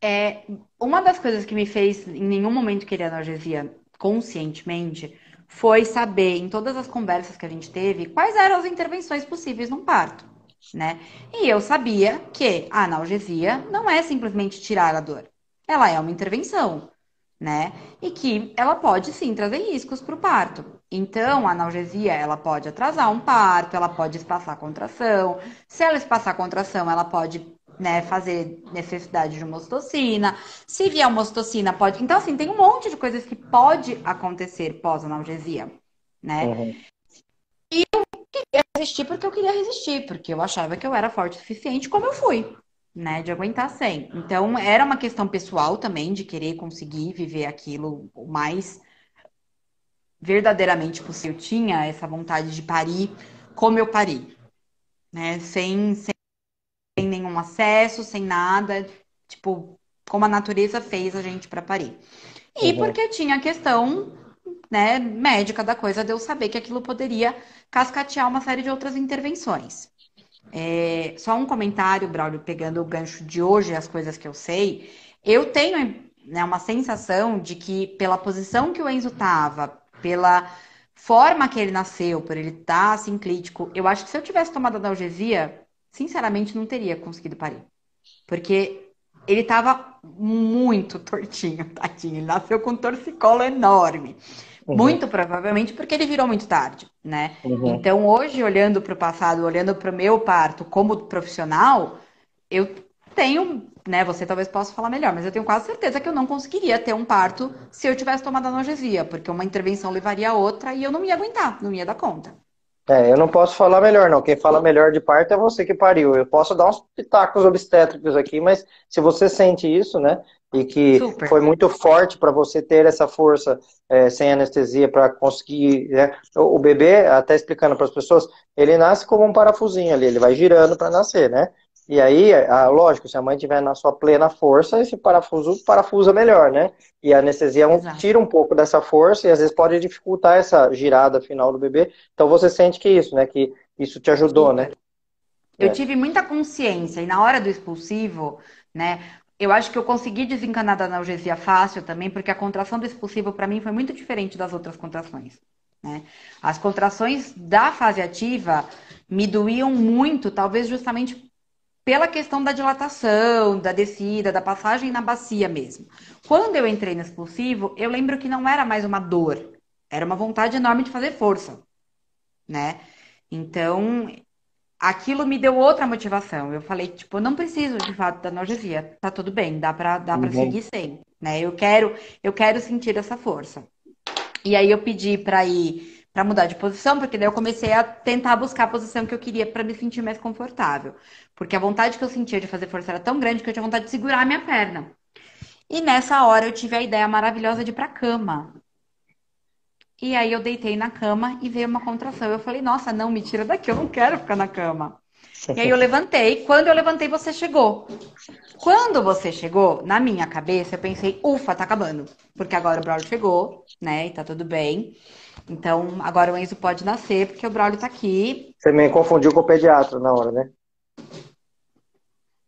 É, uma das coisas que me fez em nenhum momento querer analgesia conscientemente foi saber, em todas as conversas que a gente teve, quais eram as intervenções possíveis num parto, né? E eu sabia que a analgesia não é simplesmente tirar a dor. Ela é uma intervenção, né? E que ela pode sim trazer riscos para o parto. Então, a analgesia, ela pode atrasar um parto, ela pode espaçar a contração. Se ela espaçar a contração, ela pode né, fazer necessidade de mostocina. Se vier mostocina, pode. Então, assim, tem um monte de coisas que pode acontecer pós-analgesia, né? Uhum. E eu queria resistir porque eu queria resistir, porque eu achava que eu era forte o suficiente, como eu fui, né, de aguentar sem. Então, era uma questão pessoal também, de querer conseguir viver aquilo o mais verdadeiramente possível. Eu tinha essa vontade de parir como eu pari, né, sem, sem nenhum acesso, sem nada, tipo, como a natureza fez a gente para parir. E uhum. porque tinha a questão, né, médica da coisa de eu saber que aquilo poderia cascatear uma série de outras intervenções. É, só um comentário, Braulio, pegando o gancho de hoje, as coisas que eu sei. Eu tenho né, uma sensação de que, pela posição que o Enzo tava, pela forma que ele nasceu, por ele estar assim clítico, eu acho que se eu tivesse tomado analgesia, sinceramente não teria conseguido parir. Porque ele estava muito tortinho, tadinho. Ele nasceu com um torcicolo enorme. Uhum. Muito provavelmente porque ele virou muito tarde, né? Uhum. Então, hoje, olhando para o passado, olhando para o meu parto como profissional, eu tenho, né? Você talvez possa falar melhor, mas eu tenho quase certeza que eu não conseguiria ter um parto se eu tivesse tomado analgesia, porque uma intervenção levaria a outra e eu não ia aguentar, não ia dar conta. É, eu não posso falar melhor, não. Quem fala melhor de parto é você que pariu. Eu posso dar uns pitacos obstétricos aqui, mas se você sente isso, né? E que Super. foi muito forte para você ter essa força é, sem anestesia para conseguir. Né? O bebê, até explicando para as pessoas, ele nasce como um parafusinho ali, ele vai girando para nascer, né? E aí, a, lógico, se a mãe tiver na sua plena força, esse parafuso parafusa melhor, né? E a anestesia tira um pouco dessa força e às vezes pode dificultar essa girada final do bebê. Então você sente que isso, né? Que isso te ajudou, Sim. né? Eu é. tive muita consciência e na hora do expulsivo, né? Eu acho que eu consegui desencanar da analgesia fácil também, porque a contração do expulsivo para mim foi muito diferente das outras contrações. Né? As contrações da fase ativa me doíam muito, talvez justamente pela questão da dilatação, da descida, da passagem na bacia mesmo. Quando eu entrei no expulsivo, eu lembro que não era mais uma dor, era uma vontade enorme de fazer força, né? Então, aquilo me deu outra motivação. Eu falei, tipo, eu não preciso de fato da analgesia, tá tudo bem, dá para dá uhum. seguir sem, né? Eu quero, eu quero sentir essa força. E aí eu pedi para ir para mudar de posição, porque daí eu comecei a tentar buscar a posição que eu queria para me sentir mais confortável. Porque a vontade que eu sentia de fazer força era tão grande que eu tinha vontade de segurar a minha perna. E nessa hora eu tive a ideia maravilhosa de ir pra cama. E aí eu deitei na cama e veio uma contração. Eu falei, nossa, não, me tira daqui, eu não quero ficar na cama. E aí eu levantei. Quando eu levantei, você chegou. Quando você chegou, na minha cabeça, eu pensei, ufa, tá acabando. Porque agora o Braulio chegou, né? E tá tudo bem. Então, agora o Enzo pode nascer, porque o Braulio tá aqui. Você me confundiu com o pediatra na hora, né?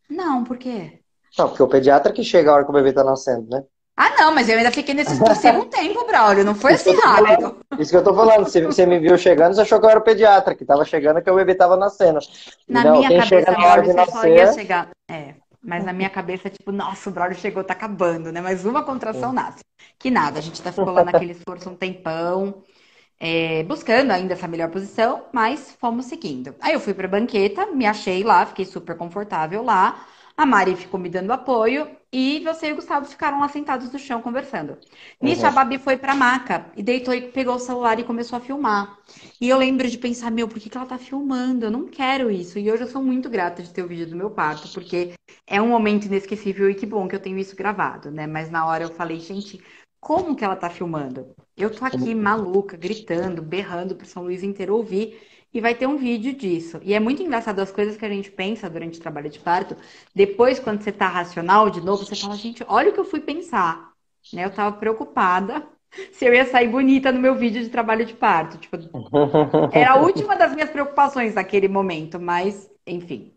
Não, por quê? Não, porque o pediatra que chega a hora que o bebê tá nascendo, né? Ah, não, mas eu ainda fiquei nesse um tempo, Braulio. Não foi assim rápido. Isso que eu tô falando. Você, você me viu chegando, você achou que eu era o pediatra, que tava chegando que o bebê tava nascendo. Na não, minha cabeça, Braulio, você nascer... só ia chegar. É. Mas na minha cabeça, tipo, nossa, o Braulio chegou, tá acabando, né? Mas uma contração nasce. Que nada, a gente tá ficou lá naquele esforço um tempão é, buscando ainda essa melhor posição, mas fomos seguindo. Aí eu fui para a banqueta, me achei lá, fiquei super confortável lá. A Mari ficou me dando apoio e você e o Gustavo ficaram lá sentados no chão conversando. Nisso, uhum. a Babi foi pra maca e deitou e pegou o celular e começou a filmar. E eu lembro de pensar, meu, por que, que ela tá filmando? Eu não quero isso. E hoje eu sou muito grata de ter o vídeo do meu parto, porque é um momento inesquecível e que bom que eu tenho isso gravado, né? Mas na hora eu falei, gente, como que ela tá filmando? Eu tô aqui maluca, gritando, berrando pro São Luís inteiro ouvir e vai ter um vídeo disso. E é muito engraçado as coisas que a gente pensa durante o trabalho de parto. Depois, quando você tá racional de novo, você fala, gente, olha o que eu fui pensar. Né? Eu tava preocupada se eu ia sair bonita no meu vídeo de trabalho de parto. Tipo, era a última das minhas preocupações naquele momento, mas enfim.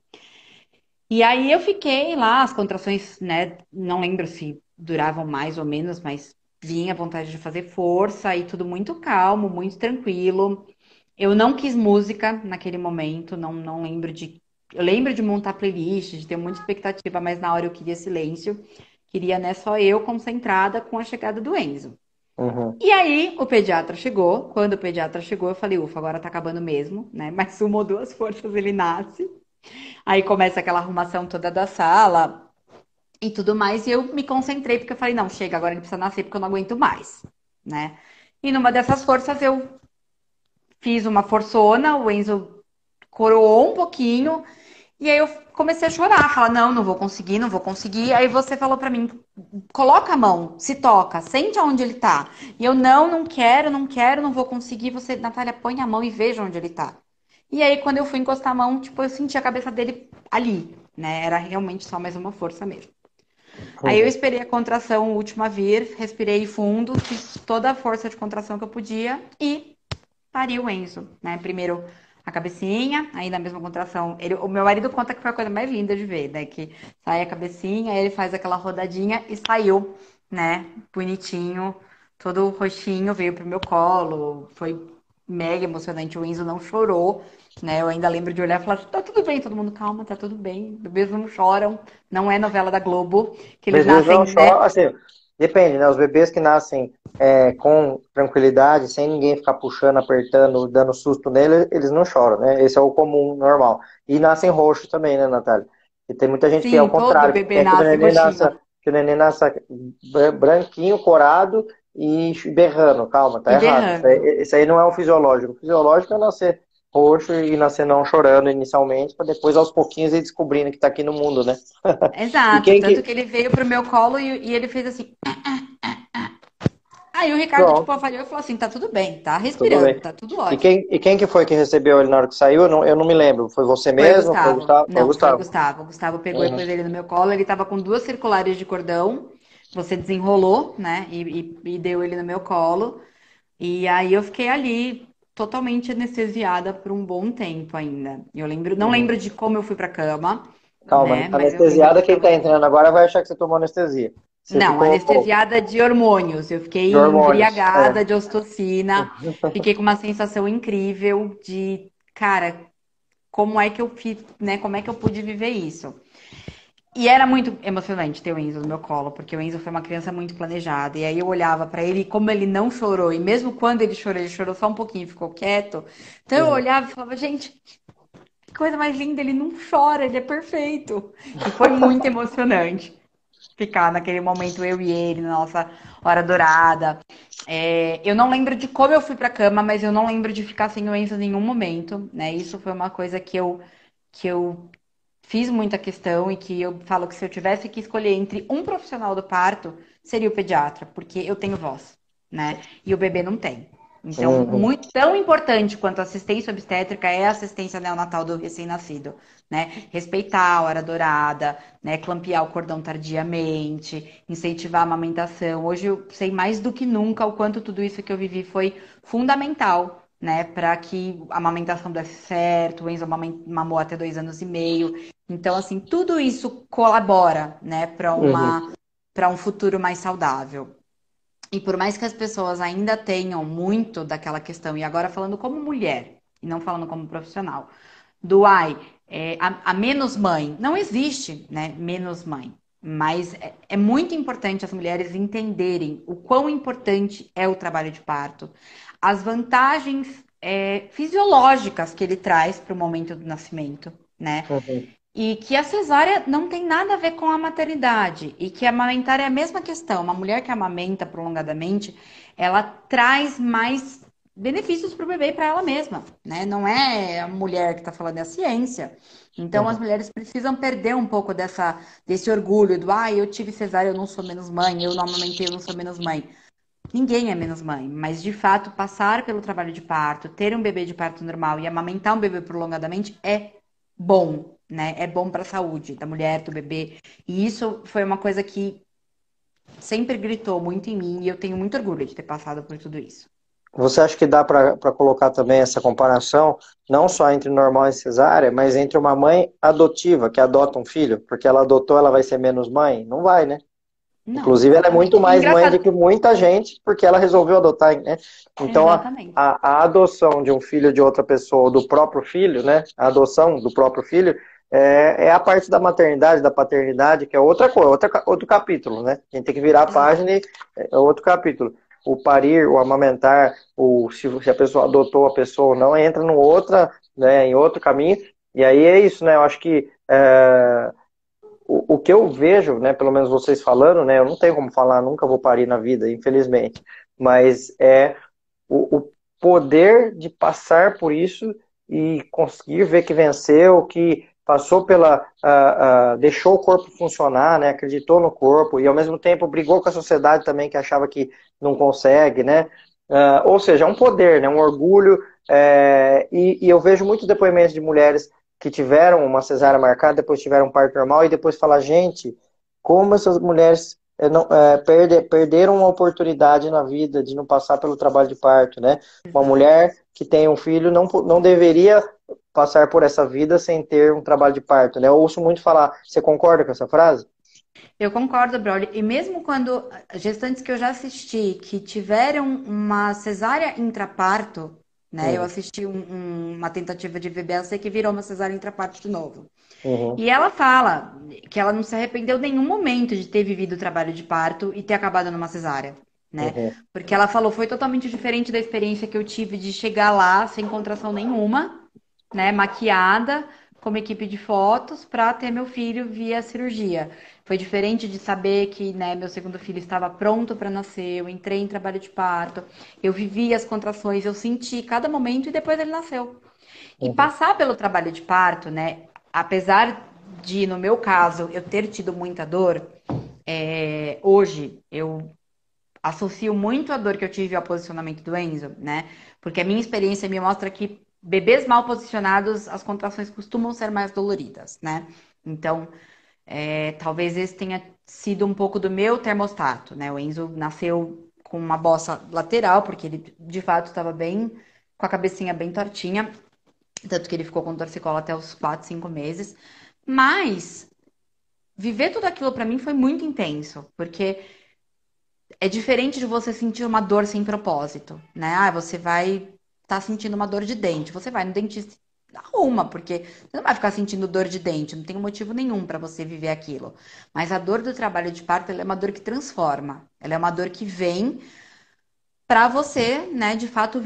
E aí eu fiquei lá, as contrações, né? Não lembro se duravam mais ou menos, mas vinha a vontade de fazer força e tudo muito calmo, muito tranquilo. Eu não quis música naquele momento, não, não lembro de. Eu lembro de montar playlist, de ter muita expectativa, mas na hora eu queria silêncio. Queria, né, só eu concentrada com a chegada do Enzo. Uhum. E aí o pediatra chegou. Quando o pediatra chegou, eu falei, ufa, agora tá acabando mesmo, né? Mas uma ou duas forças ele nasce. Aí começa aquela arrumação toda da sala, e tudo mais. E eu me concentrei, porque eu falei, não, chega, agora ele precisa nascer, porque eu não aguento mais, né? E numa dessas forças eu fiz uma forçona, o Enzo coroou um pouquinho, e aí eu comecei a chorar, falar, não, não vou conseguir, não vou conseguir. Aí você falou para mim, coloca a mão, se toca, sente aonde ele tá. E eu, não, não quero, não quero, não vou conseguir. Você, Natália, põe a mão e veja onde ele tá. E aí, quando eu fui encostar a mão, tipo, eu senti a cabeça dele ali, né? Era realmente só mais uma força mesmo. Aí eu esperei a contração última vir, respirei fundo, fiz toda a força de contração que eu podia e pari o Enzo, né? Primeiro a cabecinha, aí na mesma contração. Ele, o meu marido conta que foi a coisa mais linda de ver, né? Que sai a cabecinha, aí ele faz aquela rodadinha e saiu, né? Bonitinho, todo roxinho, veio pro meu colo. Foi mega emocionante. O Enzo não chorou, né? Eu ainda lembro de olhar e falar: tá tudo bem, todo mundo calma, tá tudo bem. Bebês não choram, não é novela da Globo, que eles Bebês nascem. não né? choram, assim, depende, né? Os bebês que nascem é, com tranquilidade, sem ninguém ficar puxando, apertando, dando susto nele, eles não choram, né? Esse é o comum, normal. E nascem roxos também, né, Natália? E tem muita gente que é Sim, ao todo contrário, que bebê que o nasce neném nasça, que o neném bran- branquinho, corado e berrando. Calma, tá E errado. berrando. Isso aí, não é o fisiológico. O fisiológico é nascer roxo e nascer não chorando inicialmente, para depois aos pouquinhos ir descobrindo que tá aqui no mundo, né? E Exato, tanto que. que ele veio pro meu colo e, e ele fez assim. Aí o Ricardo, Pronto, tipo, avaliou e falou assim: tá tudo bem, tá tudo respirando, bem. tá tudo E ótimo. quem, e quem que foi que recebeu ele na hora que saiu? Eu não, eu não me lembro. Foi você Foi mesmo? Foi o Gustavo. Gustavo? Foi o Não, foi Gustavo. Gustavo. O Gustavo pegou e Uhum. ele no meu colo. Ele tava com duas circulares de cordão. Você desenrolou, né? E, e, e deu ele no meu colo. E aí eu fiquei ali totalmente anestesiada por um bom tempo ainda. Eu lembro, não Uhum. lembro de como eu fui pra cama, Calma, né? Anestesiada, que quem tá entrando agora vai achar que você tomou anestesia. Você Não, ficou anestesiada de hormônios. Eu fiquei de hormônios. É. embriagada de ocitocina. Fiquei com uma sensação incrível de, cara, como é que eu fiz, né? Como é que eu pude viver isso? E era muito emocionante ter o Enzo no meu colo, porque o Enzo foi uma criança muito planejada. E aí eu olhava pra ele, e como ele não chorou, e mesmo quando ele chorou, ele chorou só um pouquinho e ficou quieto. Então eu Uhum. olhava e falava, gente, que coisa mais linda, ele não chora, ele é perfeito. E foi muito emocionante ficar naquele momento eu e ele, na nossa hora dourada. É, eu não lembro de como eu fui pra cama, mas eu não lembro de ficar sem o Enzo em nenhum momento, né? Isso foi uma coisa que eu, que eu fiz muita questão e que eu falo que se eu tivesse que escolher entre um profissional do parto, seria o pediatra, porque eu tenho voz, né? E o bebê não tem. Então, Uhum. muito tão importante quanto a assistência obstétrica é a assistência neonatal do recém-nascido, né? Respeitar a hora dourada, né? Clampear o cordão tardiamente, incentivar a amamentação. Hoje eu sei mais do que nunca o quanto tudo isso que eu vivi foi fundamental, né? Para que a amamentação desse certo. O Enzo mamou até dois anos e meio. Então, assim, tudo isso colabora, né? Para Uhum. uma, para um futuro mais saudável. E por mais que as pessoas ainda tenham muito daquela questão, e agora falando como mulher, e não falando como profissional, do ai, é, a, a menos mãe, não existe, né, menos mãe. Mas é, é muito importante as mulheres entenderem o quão importante é o trabalho de parto, as vantagens é, fisiológicas que ele traz para o momento do nascimento, né? Uhum. E que a cesárea não tem nada a ver com a maternidade. E que amamentar é a mesma questão. Uma mulher que amamenta prolongadamente, ela traz mais benefícios para o bebê e para ela mesma, né? Não é a mulher que está falando, é a ciência. Então, as Uhum. mulheres precisam perder um pouco dessa, desse orgulho do, ah, eu tive cesárea, eu não sou menos mãe, eu não amamentei, eu não sou menos mãe. Ninguém é menos mãe, mas de fato, passar pelo trabalho de parto, ter um bebê de parto normal e amamentar um bebê prolongadamente é bom, né? É bom para a saúde da mulher, do bebê. E isso foi uma coisa que sempre gritou muito em mim e eu tenho muito orgulho de ter passado por tudo isso. Você acha que dá para colocar também essa comparação, não só entre normal e cesárea, mas entre uma mãe adotiva que adota um filho? Porque ela adotou, ela vai ser menos mãe? Não vai, né? Não, Inclusive, ela é muito mais mãe engraçado. do que muita gente, porque ela resolveu adotar, né? Então, a, a, a adoção de um filho de outra pessoa, ou do próprio filho, né? A adoção do próprio filho, é, é a parte da maternidade, da paternidade, que é outra coisa, outra, outro capítulo, né? A gente tem que virar a página e é outro capítulo. O parir, o amamentar, o, se, se a pessoa adotou a pessoa ou não, entra no outra, né, em outro caminho. E aí é isso, né? Eu acho que é, o, o que eu vejo, né, pelo menos vocês falando, né, eu não tenho como falar, nunca vou parir na vida, infelizmente, mas é o, o poder de passar por isso e conseguir ver que venceu, que passou pela, ah, ah, deixou o corpo funcionar, né, acreditou no corpo e ao mesmo tempo brigou com a sociedade também que achava que não consegue, né, Ah, ou seja, é um poder, né, um orgulho, é, e, e eu vejo muitos depoimentos de mulheres que tiveram uma cesárea marcada, depois tiveram um parto normal e depois falar, gente, como essas mulheres eh, não, eh, perde- perderam uma oportunidade na vida de não passar pelo trabalho de parto, né? Uma mulher que tem um filho não, não deveria passar por essa vida sem ter um trabalho de parto, né? Eu ouço muito falar, você concorda com essa frase? Eu concordo, Braulio. E mesmo quando gestantes que eu já assisti que tiveram uma cesárea intraparto, né? Uhum. Eu assisti um, um, uma tentativa de VBAC que virou uma cesárea intraparte de novo. Uhum. E ela fala que ela não se arrependeu em nenhum momento de ter vivido o trabalho de parto e ter acabado numa cesárea. Né? Uhum. Porque ela falou, foi totalmente diferente da experiência que eu tive de chegar lá sem contração nenhuma, né? Maquiada, como equipe de fotos, para ter meu filho via cirurgia. Foi diferente de saber que né, meu segundo filho estava pronto para nascer, eu entrei em trabalho de parto, eu vivi as contrações, eu senti cada momento e depois ele nasceu. E uhum. passar pelo trabalho de parto, né, apesar de, no meu caso, eu ter tido muita dor, é, hoje eu associo muito a dor que eu tive ao posicionamento do Enzo, né? Porque a minha experiência me mostra que bebês mal posicionados, as contrações costumam ser mais doloridas, né? Então, é, talvez esse tenha sido um pouco do meu termostato, né? O Enzo nasceu com uma bossa lateral, porque ele de fato estava bem, com a cabecinha bem tortinha, tanto que ele ficou com torcicola até os 4, 5 meses. Mas viver tudo aquilo para mim foi muito intenso, porque é diferente de você sentir uma dor sem propósito, né? Ah, você vai estar tá sentindo uma dor de dente, você vai no dentista arruma, porque você não vai ficar sentindo dor de dente, não tem motivo nenhum para você viver aquilo. Mas a dor do trabalho de parto, é uma dor que transforma. Ela é uma dor que vem para você, né, de fato,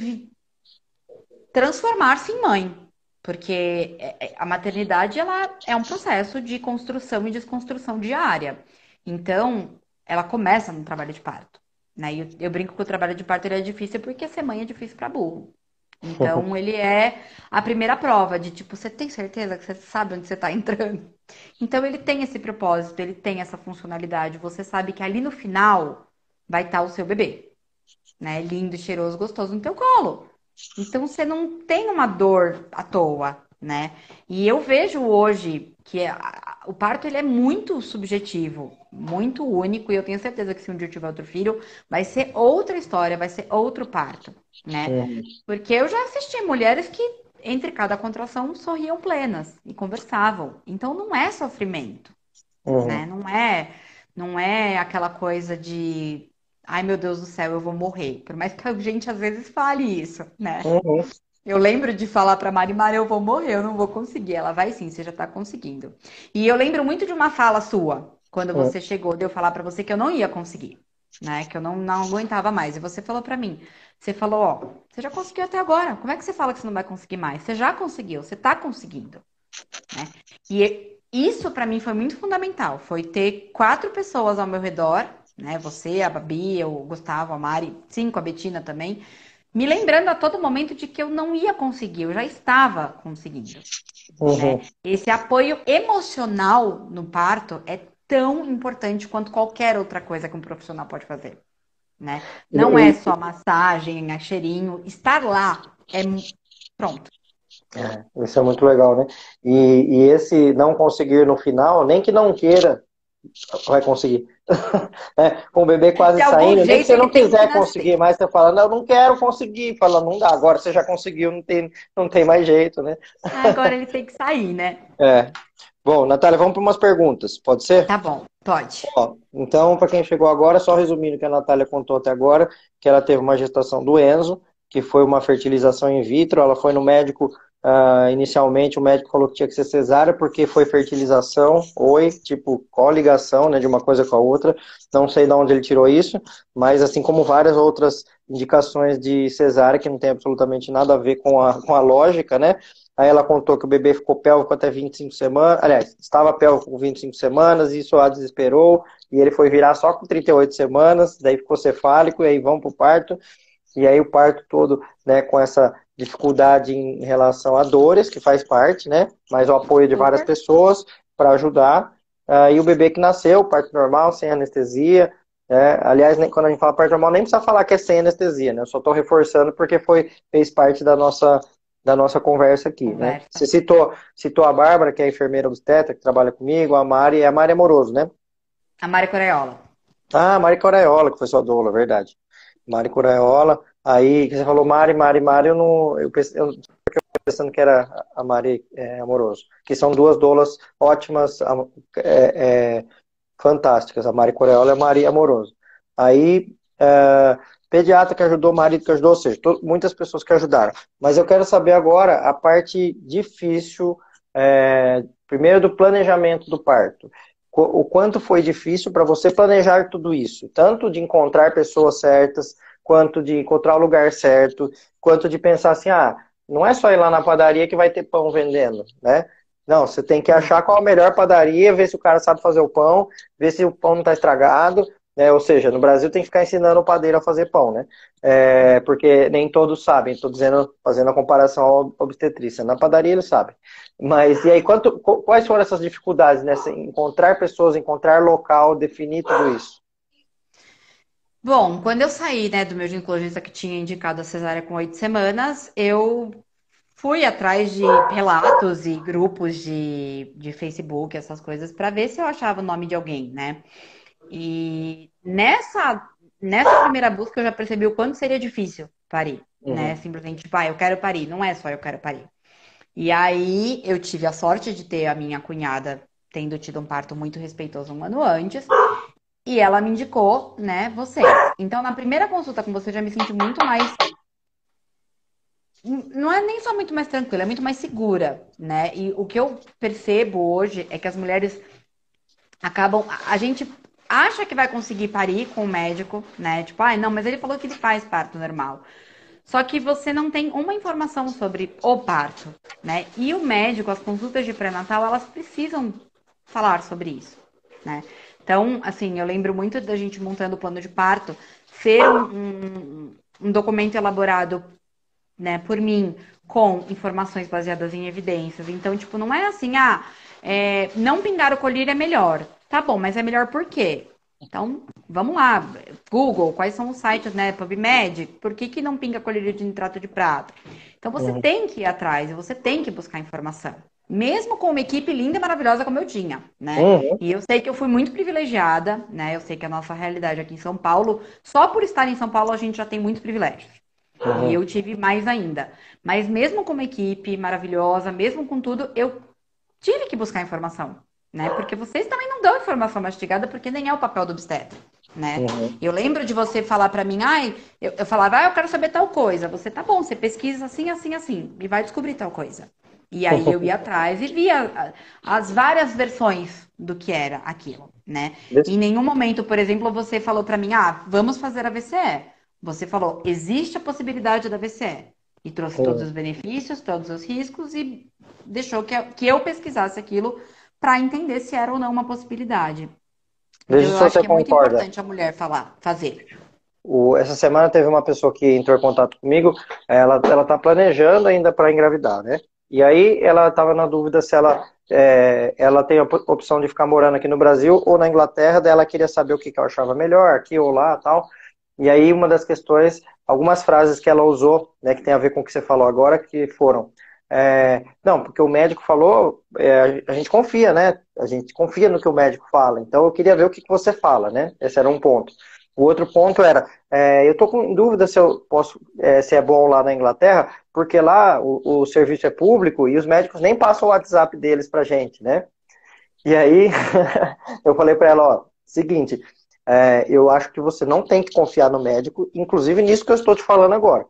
transformar-se em mãe. Porque é, é, a maternidade, ela é um processo de construção e desconstrução diária. Então, ela começa no trabalho de parto. Né? Eu, eu brinco que o trabalho de parto é difícil porque ser mãe é difícil para burro. Então, ele é a primeira prova de tipo, você tem certeza que você sabe onde você está entrando? Então, ele tem esse propósito, ele tem essa funcionalidade. Você sabe que ali no final vai estar tá o seu bebê, né? Lindo, cheiroso, gostoso no teu colo. Então, você não tem uma dor à toa, né? E eu vejo hoje que é, o parto ele é muito subjetivo, muito único, e eu tenho certeza que se um dia eu tiver outro filho, vai ser outra história, vai ser outro parto, né? É. Porque eu já assisti mulheres que entre cada contração sorriam plenas e conversavam. Então não é sofrimento, uhum. né? Não é, não é aquela coisa de ai meu Deus do céu, eu vou morrer. Por mais que a gente às vezes fale isso, né? Uhum. Eu lembro de falar para Mari, Mari, eu vou morrer, eu não vou conseguir. Ela vai sim, você já está conseguindo. E eu lembro muito de uma fala sua, quando é. você chegou, de eu falar para você que eu não ia conseguir, né? Que eu não, não aguentava mais. E você falou para mim, você falou, ó, você já conseguiu até agora. Como é que você fala que você não vai conseguir mais? Você já conseguiu, você está conseguindo, né? E isso para mim foi muito fundamental. Foi ter quatro pessoas ao meu redor, né? Você, a Babi, o Gustavo, a Mari, cinco, a Betina também me lembrando a todo momento de que eu não ia conseguir, eu já estava conseguindo. Uhum. Né? Esse apoio emocional no parto é tão importante quanto qualquer outra coisa que um profissional pode fazer. Né? Não é só massagem, é cheirinho, estar lá é pronto. É, isso é muito legal, né? E, e esse não conseguir no final, nem que não queira, vai conseguir. é, com o bebê quase saindo, nem que você não quiser conseguir mais, você fala, não, eu não quero conseguir. Fala, não dá, agora você já conseguiu, não tem, não tem mais jeito, né? Agora ele tem que sair, né? É. Bom, Natália, vamos para umas perguntas, pode ser? Tá bom, pode. Ó, então, para quem chegou agora, só resumindo o que a Natália contou até agora, que ela teve uma gestação do Enzo, que foi uma fertilização in vitro, ela foi no médico Uh, inicialmente o médico falou que tinha que ser cesárea porque foi fertilização, oi, tipo coligação, né, de uma coisa com a outra. Não sei de onde ele tirou isso, mas assim como várias outras indicações de cesárea que não tem absolutamente nada a ver com a, com a lógica, né? Aí ela contou que o bebê ficou pélvico até 25 semanas, aliás, estava pélvico com 25 semanas, isso a desesperou, e ele foi virar só com 38 semanas, daí ficou cefálico, e aí vão para o parto, e aí o parto todo, né, com essa dificuldade em relação a dores, que faz parte, né? Mas o apoio de várias pessoas para ajudar. Uh, e o bebê que nasceu, parto normal, sem anestesia. Né? Aliás, nem, quando a gente fala parto normal, nem precisa falar que é sem anestesia, né? Eu só estou reforçando porque foi, fez parte da nossa, da nossa conversa aqui, né? conversa. né? Você citou, citou a Bárbara, que é a enfermeira obstetra, que trabalha comigo, a Mari, a Mari Amoroso, né? A Mari Coraiola. Ah, a Mari Coraiola, que foi sua doula, verdade. Mari Coraiola. Aí, você falou Mari, Mari, Mari, eu não. Eu, pensei, eu, pensando que era a Mari é, Amoroso. Que são duas doulas ótimas, é, é, fantásticas. A Mari Coreola e a Mari Amoroso. Aí, é, pediatra que ajudou, marido que ajudou, ou seja, muitas pessoas que ajudaram. Mas eu quero saber agora a parte difícil, é, primeiro do planejamento do parto. O quanto foi difícil para você planejar tudo isso, tanto de encontrar pessoas certas, quanto de encontrar o lugar certo, quanto de pensar assim, ah, não é só ir lá na padaria que vai ter pão vendendo, né? Não, você tem que achar qual a melhor padaria, ver se o cara sabe fazer o pão, ver se o pão não está estragado, né? Ou seja, no Brasil tem que ficar ensinando o padeiro a fazer pão, né? É, porque nem todos sabem, estou dizendo, fazendo a comparação ao obstetrícia. Na padaria eles sabem. Mas e aí, quanto, quais foram essas dificuldades nessa encontrar pessoas, encontrar local, definir tudo isso? Bom, quando eu saí, né, do meu ginecologista que tinha indicado a cesárea com oito semanas, eu fui atrás de relatos e grupos de, de Facebook, essas coisas, para ver se eu achava o nome de alguém, né? E nessa, nessa primeira busca eu já percebi o quanto seria difícil parir, uhum. né? Simplesmente, tipo, ah, eu quero parir, não é só eu quero parir. E aí eu tive a sorte de ter a minha cunhada tendo tido um parto muito respeitoso um ano antes. E ela me indicou, né, você. Então, na primeira consulta com você, eu já me senti muito mais. Não é nem só muito mais tranquila, é muito mais segura, né? E o que eu percebo hoje é que as mulheres acabam. A gente acha que vai conseguir parir com o médico, né? Tipo, ai, ah, não, mas ele falou que ele faz parto normal. Só que você não tem uma informação sobre o parto, né? E o médico, as consultas de pré-natal, elas precisam falar sobre isso, né? Então, assim, eu lembro muito da gente montando o plano de parto, ser um, um, um documento elaborado, né, por mim, com informações baseadas em evidências. Então, tipo, não é assim, ah, é, não pingar o colírio é melhor. Tá bom, mas é melhor por quê? Então, vamos lá. Google, quais são os sites, né? PubMed, por que, que não pinga colírio de nitrato de prata? Então, você uhum. tem que ir atrás, você tem que buscar informação mesmo com uma equipe linda e maravilhosa como eu tinha, né? Uhum. E eu sei que eu fui muito privilegiada, né? Eu sei que a nossa realidade aqui em São Paulo, só por estar em São Paulo, a gente já tem muitos privilégios. Uhum. E eu tive mais ainda. Mas mesmo com uma equipe maravilhosa, mesmo com tudo, eu tive que buscar informação, né? Porque vocês também não dão informação mastigada, porque nem é o papel do obstetra. Né? Uhum. Eu lembro de você falar para mim, ai, eu, eu falava, ah, eu quero saber tal coisa. Você tá bom, você pesquisa assim, assim, assim, e vai descobrir tal coisa. E aí eu ia atrás e via as várias versões do que era aquilo, né? Em nenhum momento, por exemplo, você falou para mim, ah, vamos fazer a VCE. Você falou, existe a possibilidade da VCE. E trouxe todos os benefícios, todos os riscos e deixou que, que eu pesquisasse aquilo para entender se era ou não uma possibilidade. Veja eu acho que é concorda. muito importante a mulher falar, fazer. O, essa semana teve uma pessoa que entrou em contato comigo, ela está planejando ainda para engravidar, né? E aí ela estava na dúvida se ela, é, ela tem a opção de ficar morando aqui no Brasil ou na Inglaterra, daí ela queria saber o que, que achava melhor, aqui ou lá tal. E aí uma das questões, algumas frases que ela usou, né, que tem a ver com o que você falou agora, que foram. É, não, porque o médico falou, é, a gente confia, né? A gente confia no que o médico fala. Então eu queria ver o que, que você fala, né? Esse era um ponto. O outro ponto era, é, eu estou com dúvida se eu posso, é, se é bom lá na Inglaterra, porque lá o, o, serviço é público e os médicos nem passam o WhatsApp deles para gente, né? E aí eu falei para ela, ó, seguinte, é, eu acho que você não tem que confiar no médico, inclusive nisso que eu estou te falando agora,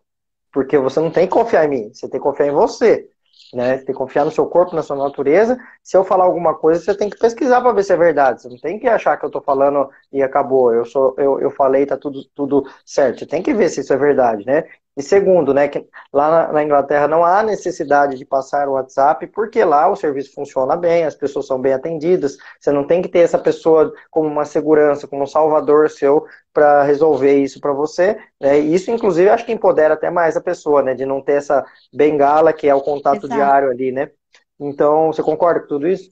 porque você não tem que confiar em mim, você tem que confiar em você né? Que confiar no seu corpo, na sua natureza. Se eu falar alguma coisa, você tem que pesquisar para ver se é verdade. Você não tem que achar que eu estou falando e acabou. Eu sou, eu, eu falei, tá tudo, tudo certo. Você tem que ver se isso é verdade, né? E segundo, né, que lá na, Inglaterra não há necessidade de passar o WhatsApp, porque lá o serviço funciona bem, as pessoas são bem atendidas, você não tem que ter essa pessoa como uma segurança, como um salvador seu para resolver isso para você. Né? E isso, inclusive, acho que empodera até mais a pessoa, né, de não ter essa bengala que é o contato Exato. diário ali, né? Então, você concorda com tudo isso?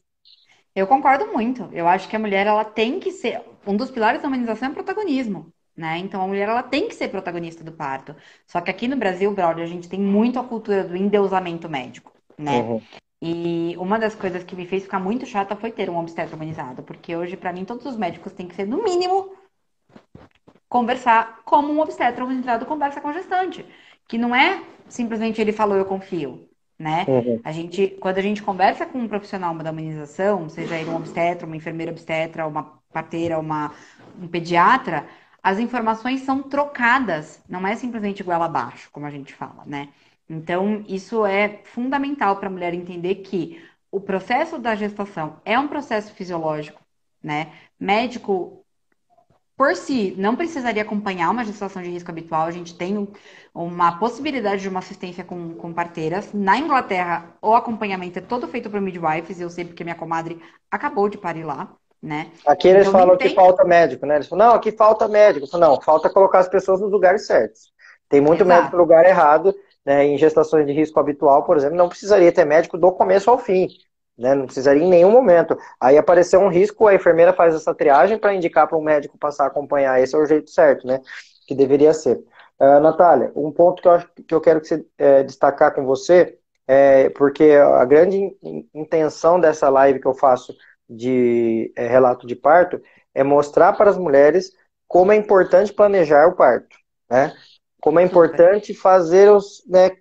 Eu concordo muito. Eu acho que a mulher ela tem que ser um dos pilares da humanização é o protagonismo né? Então a mulher ela tem que ser protagonista do parto. Só que aqui no Brasil, brother, a gente tem muito a cultura do endeusamento médico, né? Uhum. E uma das coisas que me fez ficar muito chata foi ter um obstetra humanizado, porque hoje para mim todos os médicos têm que ser no mínimo conversar como um obstetra humanizado conversa com a gestante, que não é simplesmente ele falou eu confio, né? Uhum. A gente, quando a gente conversa com um profissional da humanização, seja ele um obstetra, uma enfermeira obstetra, uma parteira, uma um pediatra, as informações são trocadas, não é simplesmente igual abaixo, como a gente fala, né? Então, isso é fundamental para a mulher entender que o processo da gestação é um processo fisiológico, né? Médico por si, não precisaria acompanhar uma gestação de risco habitual. A gente tem uma possibilidade de uma assistência com, com parteiras. Na Inglaterra, o acompanhamento é todo feito por midwives. Eu sei porque minha comadre acabou de parir lá, né? Aqui eles então, falam tem... que falta médico, né? Eles falam, não, aqui falta médico. Falo, não, falta colocar as pessoas nos lugares certos. Tem muito Exato. médico no lugar errado. Né? Em gestações de risco habitual, por exemplo, não precisaria ter médico do começo ao fim. Né? Não precisaria em nenhum momento. Aí apareceu um risco, a enfermeira faz essa triagem para indicar para o médico passar a acompanhar. Esse é o jeito certo, né? Que deveria ser. Uh, Natália, um ponto que eu, acho, que eu quero que você, é, destacar com você, é, porque a grande intenção dessa live que eu faço de é, relato de parto é mostrar para as mulheres como é importante planejar o parto. Né? Como é importante fazer os, né,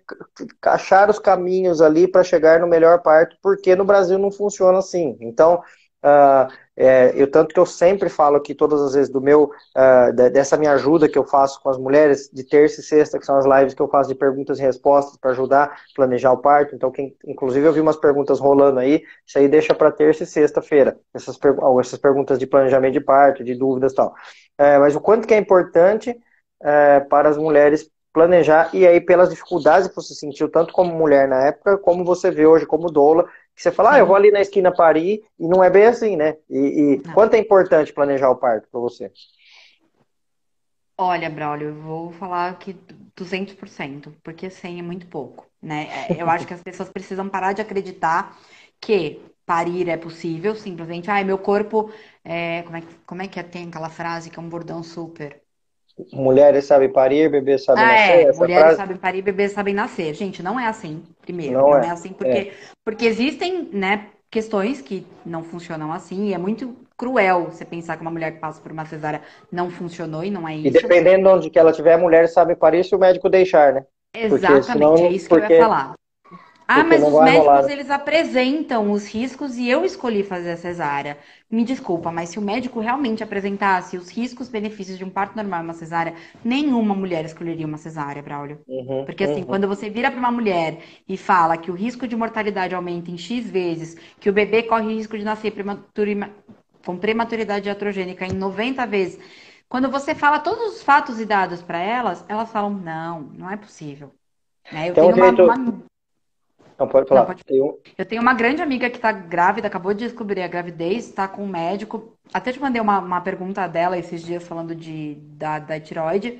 achar os caminhos ali para chegar no melhor parto, porque no Brasil não funciona assim. Então, uh, é, eu tanto que eu sempre falo aqui todas as vezes do meu uh, dessa minha ajuda que eu faço com as mulheres de terça e sexta, que são as lives que eu faço de perguntas e respostas para ajudar a planejar o parto. Então, quem, inclusive eu vi umas perguntas rolando aí, isso aí deixa para terça e sexta-feira, essas, essas perguntas de planejamento de parto, de dúvidas tal. É, mas o quanto que é importante é, para as mulheres planejar, e aí pelas dificuldades que você sentiu, tanto como mulher na época, como você vê hoje como doula, que você fala, ah, eu vou ali na esquina parir, e não é bem assim, né? E, e quanto é importante planejar o parto para você? Olha, Braulio, eu vou falar que 200%, porque 100 é muito pouco, né? É, eu acho que as pessoas precisam parar de acreditar que parir é possível, simplesmente, ah, meu corpo, é... Como, é, como é que é? tem aquela frase que é um bordão super? Mulheres sabem parir, bebês sabem ah, nascer. É, mulheres frase... sabem parir, bebês sabem nascer. Gente, não é assim, primeiro. Não, não é. é. assim porque, é. porque existem, né, questões que não funcionam assim, e é muito cruel você pensar que uma mulher que passa por uma cesárea não funcionou e não é isso. E dependendo de onde que ela tiver, mulheres sabem parir se o médico deixar, né? Exatamente, senão, é isso que eu ia falar. Ah, mas os médicos rolar. Eles apresentam os riscos e eu escolhi fazer a cesárea. Me desculpa, mas se o médico realmente apresentasse os riscos, benefícios de um parto normal e uma cesárea, nenhuma mulher escolheria uma cesárea, Braulio. Uhum, Porque assim, uhum. quando você vira para uma mulher e fala que o risco de mortalidade aumenta em X vezes, que o bebê corre risco de nascer prematura, com prematuridade iatrogênica em 90 vezes, quando você fala todos os fatos e dados para elas, elas falam: não, não é possível. Né? Eu então, tenho uma, uma não, pode falar. Não, pode... Eu tenho uma grande amiga que está grávida, acabou de descobrir a gravidez, está com um médico. Até te mandei uma, uma pergunta dela esses dias falando de, da, da tiroide.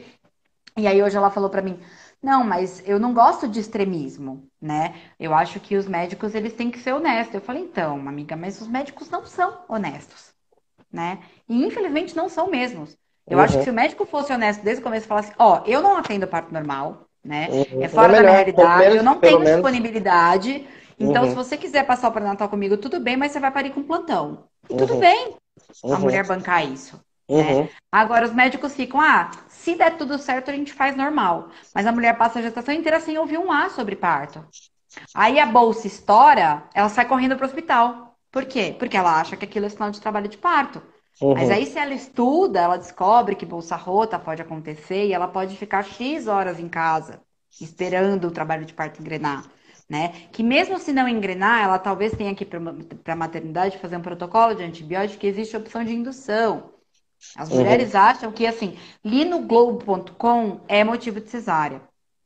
E aí hoje ela falou para mim, não, mas eu não gosto de extremismo, né? Eu acho que os médicos, eles têm que ser honestos. Eu falei, então, amiga, mas os médicos não são honestos, né? E infelizmente não são mesmos. Eu uhum. acho que se o médico fosse honesto desde o começo e falasse, ó, oh, eu não atendo parto normal, né? Uhum. É fora é melhor, da minha realidade, menos, eu não tenho menos. disponibilidade. Então, uhum. se você quiser passar o pré-natal comigo, tudo bem, mas você vai parir com plantão. E tudo uhum. bem a uhum. mulher bancar isso. Né? Uhum. Agora, os médicos ficam, ah, se der tudo certo, a gente faz normal. Mas a mulher passa a gestação inteira sem ouvir um A sobre parto. Aí a bolsa estoura, ela sai correndo para o hospital. Por quê? Porque ela acha que aquilo é sinal de trabalho de parto. Uhum. Mas aí, se ela estuda, ela descobre que bolsa rota pode acontecer e ela pode ficar X horas em casa, esperando o trabalho de parto engrenar. Né? Que mesmo se não engrenar, ela talvez tenha que ir para a maternidade fazer um protocolo de antibiótico que existe a opção de indução. As uhum. mulheres acham que, assim, li no Globo.com é motivo de cesárea.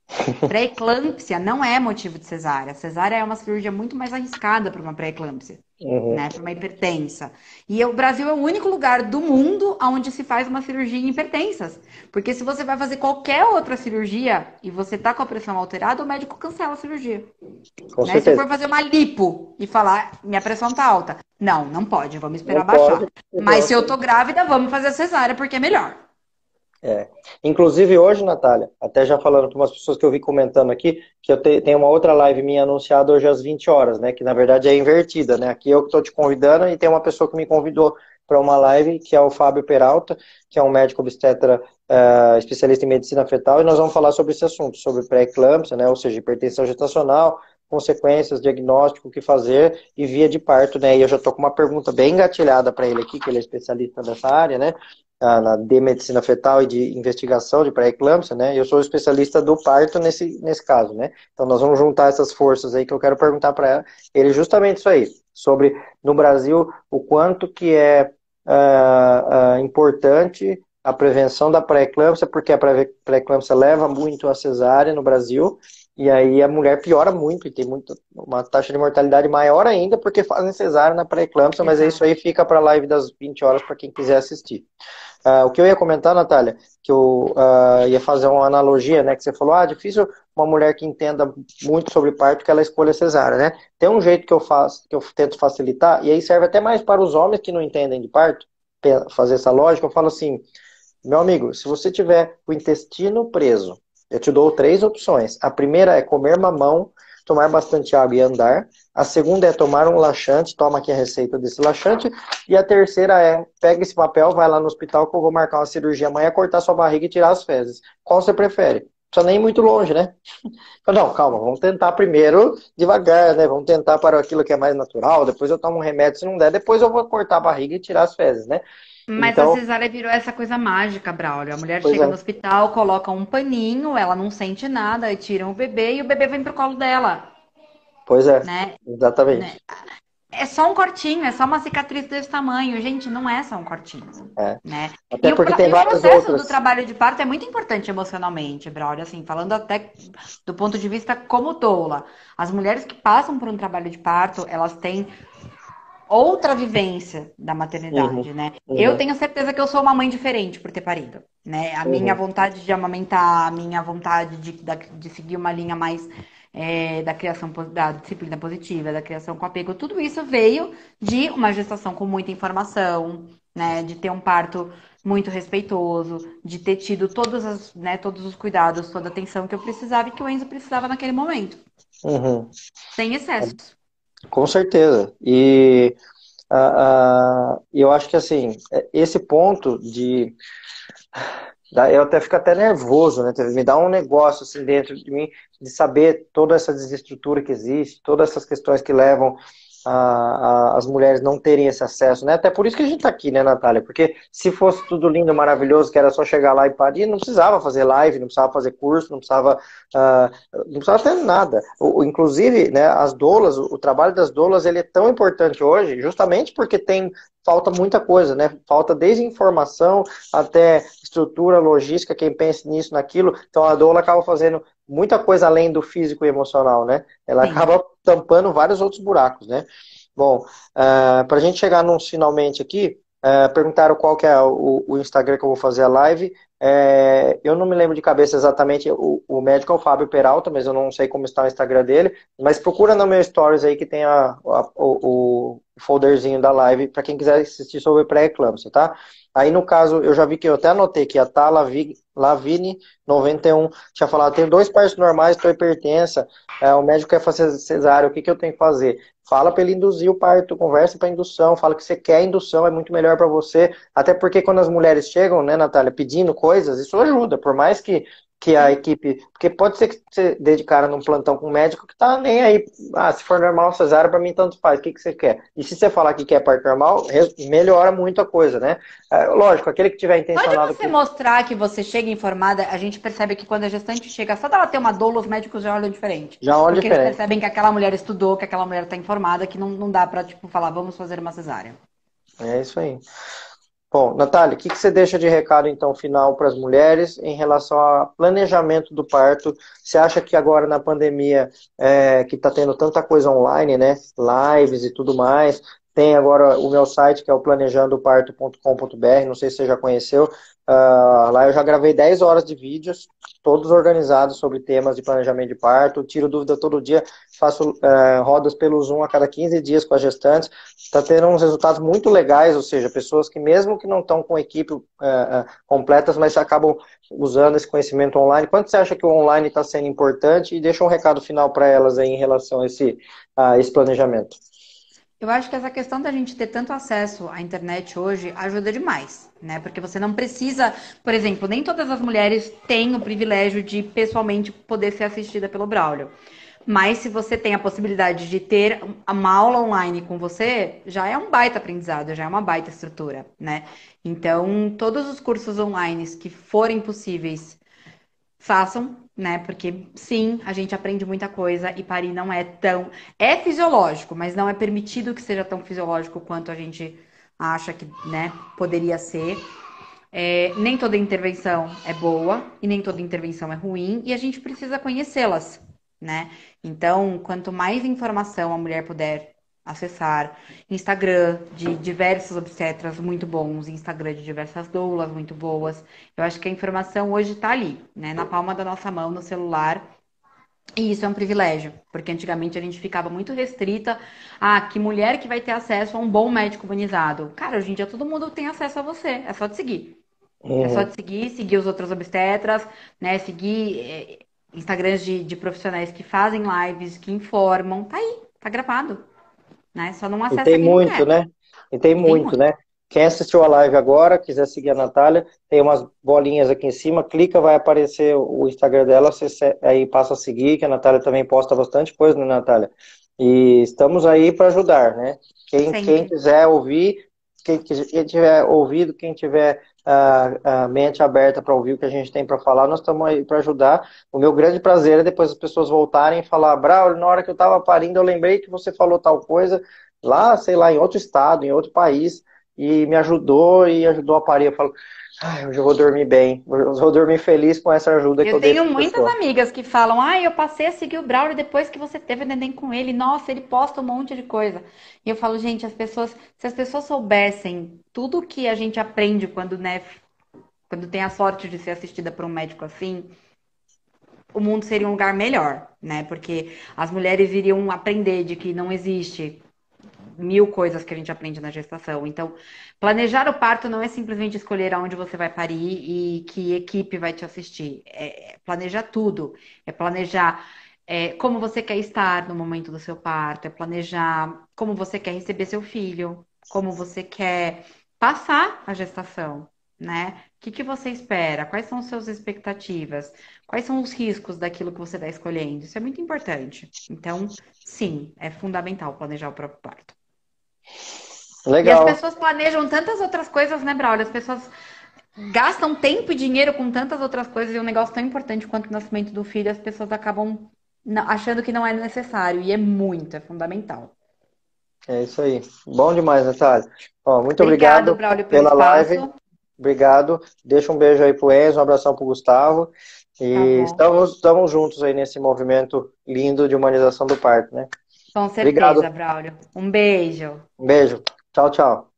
Pré-eclâmpsia não é motivo de cesárea. Cesárea é uma cirurgia muito mais arriscada para uma pré-eclâmpsia uhum. né, para uma hipertensa. E o Brasil é o único lugar do mundo onde se faz uma cirurgia em hipertensas. Porque se você vai fazer qualquer outra cirurgia e você tá com a pressão alterada, o médico cancela a cirurgia. Com né? Se for fazer uma lipo e falar, minha pressão tá alta. Não, não pode, vamos esperar não baixar. Pode, Mas se eu tô grávida, vamos fazer a cesárea, porque é melhor. É. Inclusive hoje, Natália, até já falando com umas pessoas que eu vi comentando aqui, que eu te, tenho uma outra live minha anunciada hoje às 20 horas, né? Que na verdade é invertida, né? Aqui eu que estou te convidando e tem uma pessoa que me convidou para uma live, que é o Fábio Peralta, que é um médico obstetra uh, especialista em medicina fetal, e nós vamos falar sobre esse assunto, sobre pré-eclâmpsia, né? Ou seja, hipertensão gestacional, consequências, diagnóstico, o que fazer e via de parto, né? E eu já estou com uma pergunta bem engatilhada para ele aqui, que ele é especialista nessa área, né? Na de medicina fetal e de investigação de pré-eclâmpsia, né? Eu sou especialista do parto nesse, nesse caso, né? Então nós vamos juntar essas forças aí que eu quero perguntar para ele justamente isso aí, sobre no Brasil o quanto que é uh, uh, importante a prevenção da pré-eclâmpsia, porque a pré-eclâmpsia leva muito a cesárea no Brasil, e aí a mulher piora muito e tem muito, uma taxa de mortalidade maior ainda porque fazem cesárea na pré-eclâmpsia, mas é isso aí fica para a live das 20 horas para quem quiser assistir. Uh, o que eu ia comentar, Natália, que eu uh, ia fazer uma analogia, né? Que você falou, ah, difícil uma mulher que entenda muito sobre parto que ela escolha cesárea, né? Tem um jeito que eu faço, que eu tento facilitar, e aí serve até mais para os homens que não entendem de parto, fazer essa lógica, eu falo assim, meu amigo, se você tiver o intestino preso, eu te dou três opções. A primeira é comer mamão, tomar bastante água e andar. A segunda é tomar um laxante, toma aqui a receita desse laxante. E a terceira é, pega esse papel, vai lá no hospital que eu vou marcar uma cirurgia amanhã, cortar sua barriga e tirar as fezes. Qual você prefere? Precisa nem muito longe, né? Não, calma, vamos tentar primeiro devagar, né? Vamos tentar para aquilo que é mais natural, depois eu tomo um remédio se não der, depois eu vou cortar a barriga e tirar as fezes, né? Mas então... a cesárea virou essa coisa mágica, Braulio. A mulher pois chega é. no hospital, coloca um paninho, ela não sente nada, tiram o bebê e o bebê vem pro colo dela. Pois é, né? exatamente. Né? É só um cortinho, é só uma cicatriz desse tamanho. Gente, não é só um cortinho. É. Né? Até e porque o, tem e várias o processo outras. do trabalho de parto é muito importante emocionalmente, Braulio. Assim, falando até do ponto de vista como tola. As mulheres que passam por um trabalho de parto, elas têm outra vivência da maternidade, uhum, né? Uhum. Eu tenho certeza que eu sou uma mãe diferente por ter parido, né? A uhum. minha vontade de amamentar, a minha vontade de, de seguir uma linha mais é, da criação da disciplina positiva, da criação com apego, tudo isso veio de uma gestação com muita informação, né? De ter um parto muito respeitoso, de ter tido todos, as, né, todos os cuidados, toda a atenção que eu precisava e que o Enzo precisava naquele momento. Uhum. Sem excessos. Com certeza. E uh, uh, eu acho que assim, esse ponto de. Eu até fico até nervoso, né? Me dá um negócio assim dentro de mim de saber toda essa desestrutura que existe, todas essas questões que levam a, a, as mulheres não terem esse acesso, né? Até por isso que a gente está aqui, né, Natália? Porque se fosse tudo lindo, maravilhoso, que era só chegar lá e parir, não precisava fazer live, não precisava fazer curso, não precisava, uh, não precisava fazer nada. O, inclusive, né, as doulas, o, o trabalho das doulas, ele é tão importante hoje, justamente porque tem falta muita coisa, né? Falta desde informação até estrutura, logística, quem pensa nisso, naquilo. Então a doula acaba fazendo muita coisa além do físico e emocional, né? Ela Sim. acaba tampando vários outros buracos, né? Bom, uh, ah, para a gente chegar nos finalmente aqui, uh, perguntaram qual que é o, o, Instagram que eu vou fazer a live. É, eu não me lembro de cabeça exatamente, o, o, médico é o Fábio Peralta, mas eu não sei como está o Instagram dele. Mas procura no meu stories aí que tem a, a, o, o folderzinho da live para quem quiser assistir sobre pré-eclâmpsia, tá? Aí, no caso, eu já vi que eu até anotei que a Tá Lavine 91 tinha falado, tem dois partos normais, estou hipertensa, é, o médico quer fazer cesárea, o que, que eu tenho que fazer? Fala para ele induzir o parto, conversa para indução, fala que você quer indução, é muito melhor para você, até porque quando as mulheres chegam, né, Natália, pedindo coisas, isso ajuda, por mais que que a equipe. Porque pode ser que você dê de cara num plantão com um médico que tá nem aí. Ah, se for normal, cesárea, para mim tanto faz. O que, que você quer? E se você falar que quer parte normal, melhora muito a coisa, né? É, lógico, aquele que tiver intencionado. Pode você que... mostrar que você chega informada, a gente percebe que quando a gestante chega, só dela ter uma dor, os médicos já olham diferente. Já olham porque diferente. eles percebem que aquela mulher estudou, que aquela mulher tá informada, que não, não dá pra, tipo, falar, vamos fazer uma cesárea. É isso aí. Bom, Natália, o que, que você deixa de recado, então, final para as mulheres em relação ao planejamento do parto? Você acha que agora na pandemia, é, que está tendo tanta coisa online, né? Lives e tudo mais, tem agora o meu site, que é o planejandoparto.com.br, não sei se você já conheceu. Uh, lá eu já gravei 10 horas de vídeos, todos organizados sobre temas de planejamento de parto. Tiro dúvida todo dia, faço uh, rodas pelo Zoom a cada 15 dias com as gestantes. Está tendo uns resultados muito legais, ou seja, pessoas que mesmo que não estão com equipe uh, completas, mas acabam usando esse conhecimento online. Quanto você acha que o online está sendo importante? E deixa um recado final para elas aí em relação a esse, a esse planejamento. Eu acho que essa questão da gente ter tanto acesso à internet hoje ajuda demais, né? Porque você não precisa, por exemplo, nem todas as mulheres têm o privilégio de pessoalmente poder ser assistida pelo Braulio. Mas se você tem a possibilidade de ter uma aula online com você, já é um baita aprendizado, já é uma baita estrutura, né? Então, todos os cursos online que forem possíveis, façam, né? Porque sim, a gente aprende muita coisa e parir não é tão. É fisiológico, mas não é permitido que seja tão fisiológico quanto a gente acha que né, poderia ser. É, nem toda intervenção é boa e nem toda intervenção é ruim e a gente precisa conhecê-las, né? Então, quanto mais informação a mulher puder acessar, Instagram de diversos obstetras muito bons, Instagram de diversas doulas muito boas, eu acho que a informação hoje está ali, né? Na palma da nossa mão, no celular. E isso é um privilégio, porque antigamente a gente ficava muito restrita a que mulher que vai ter acesso a um bom médico humanizado. Cara, hoje em dia todo mundo tem acesso a você, é só te seguir. É só te seguir, seguir os outros obstetras, né? Seguir é, Instagrams de, de, profissionais que fazem lives, que informam. Tá aí, tá gravado. Né? Só não acessa E tem muito, né? E tem, muito, muito, né? Quem assistiu a live agora, quiser seguir a Natália, tem umas bolinhas aqui em cima, clica, vai aparecer o Instagram dela, você aí passa a seguir, que a Natália também posta bastante coisa, né, Natália? E estamos aí para ajudar, né? Quem, quem quiser ouvir, quem tiver ouvido, quem tiver a, a mente aberta para ouvir o que a gente tem para falar, nós estamos aí para ajudar. O meu grande prazer é depois as pessoas voltarem e falar, Braulio, na hora que eu estava parindo, eu lembrei que você falou tal coisa lá, sei lá, em outro estado, em outro país, e me ajudou e ajudou a parir. Eu falo, Ai, hoje eu vou dormir bem. Eu vou dormir feliz com essa ajuda eu que eu tenho muitas pessoa. amigas que falam: Ah, eu passei a seguir o Braulio depois que você teve neném com ele. Nossa, ele posta um monte de coisa. E eu falo, gente, as pessoas, se as pessoas soubessem tudo que a gente aprende quando, né, quando tem a sorte de ser assistida por um médico assim, o mundo seria um lugar melhor, né? Porque as mulheres iriam aprender de que não existe mil coisas que a gente aprende na gestação. Então, planejar o parto não é simplesmente escolher aonde você vai parir e que equipe vai te assistir. É planejar tudo. É planejar é, como você quer estar no momento do seu parto. É planejar como você quer receber seu filho. Como você quer passar a gestação, né? O que, que você espera? Quais são as suas expectativas? Quais são os riscos daquilo que você está escolhendo? Isso é muito importante. Então, sim, é fundamental planejar o próprio parto. Legal. E as pessoas planejam tantas outras coisas, né, Braulio? As pessoas gastam tempo e dinheiro com tantas outras coisas e um negócio tão importante quanto o nascimento do filho, as pessoas acabam achando que não é necessário. E é muito, é fundamental. É isso aí. Bom demais, Natália. Ó, muito obrigado, obrigado Braulio, pela espaço. live. Obrigado. Deixa um beijo aí pro Enzo, um abração pro Gustavo. E tá estamos, estamos juntos aí nesse movimento lindo de humanização do parto, né? Com certeza, Obrigado. Braulio. Um beijo. Um beijo. Tchau, tchau.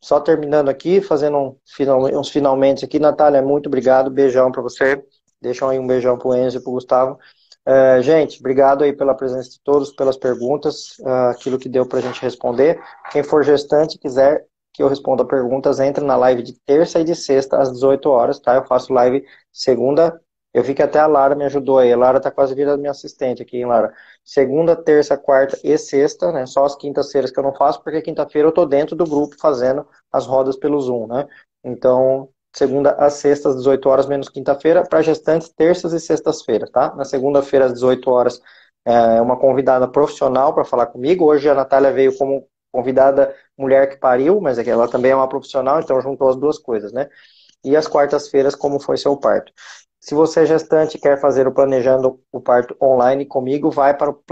Só terminando aqui, fazendo um uns finalmente aqui. Natália, muito obrigado. Beijão para você. Deixa aí um beijão pro Enzo e pro Gustavo. Uh, gente, obrigado aí pela presença de todos, pelas perguntas, uh, aquilo que deu para a gente responder. Quem for gestante quiser que eu responda perguntas, entre na live de terça e de sexta às 18 horas, tá? Eu faço live segunda, eu vi que até a Lara me ajudou aí. A Lara tá quase virando minha assistente aqui, hein, Lara? Segunda, terça, quarta e sexta, né? Só as quintas-feiras que eu não faço, porque quinta-feira eu tô dentro do grupo fazendo as rodas pelo Zoom, né? Então, segunda às sextas, 18 horas, menos quinta-feira, para gestantes, terças e sextas-feiras, tá? Na segunda-feira, às 18 horas, é uma convidada profissional para falar comigo. Hoje a Natália veio como convidada mulher que pariu, mas é ela também é uma profissional, então juntou as duas coisas, né? E as quartas-feiras, como foi seu parto. Se você é gestante e quer fazer o Planejando o Parto online comigo, vai para o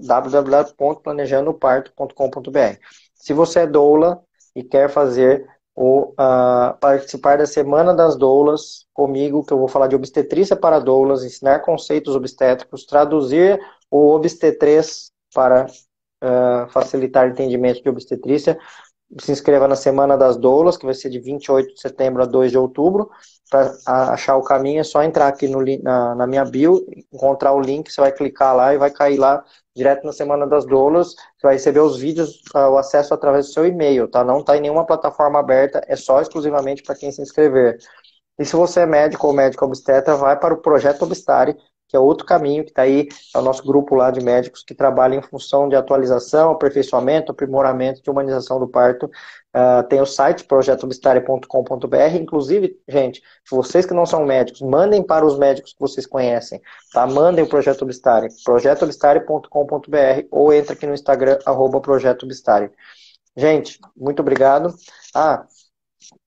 www.planejandoparto.com.br. Se você é doula e quer fazer o uh, participar da Semana das Doulas comigo, que eu vou falar de obstetrícia para doulas, ensinar conceitos obstétricos, traduzir o obstetrês para uh, facilitar entendimento de obstetrícia, se inscreva na Semana das Doulas, que vai ser de 28 de setembro a 2 de outubro. Para achar o caminho, é só entrar aqui no, na, na, minha bio, encontrar o link, você vai clicar lá e vai cair lá direto na Semana das Doulas. Você vai receber os vídeos, uh, o acesso através do seu e-mail, tá? Não está em nenhuma plataforma aberta, é só exclusivamente para quem se inscrever. E se você é médico ou médico obstetra, vai para o Projeto Obstare, que é outro caminho que está aí, é o nosso grupo lá de médicos que trabalha em função de atualização, aperfeiçoamento, aprimoramento de humanização do parto. Uh, tem o site projetobstare.com.br. Inclusive, gente, vocês que não são médicos, mandem para os médicos que vocês conhecem, tá? Mandem o Projeto Obstare, projetobstare.com.br ou entra aqui no Instagram, arroba Projeto Obstare. Gente, muito obrigado. Ah,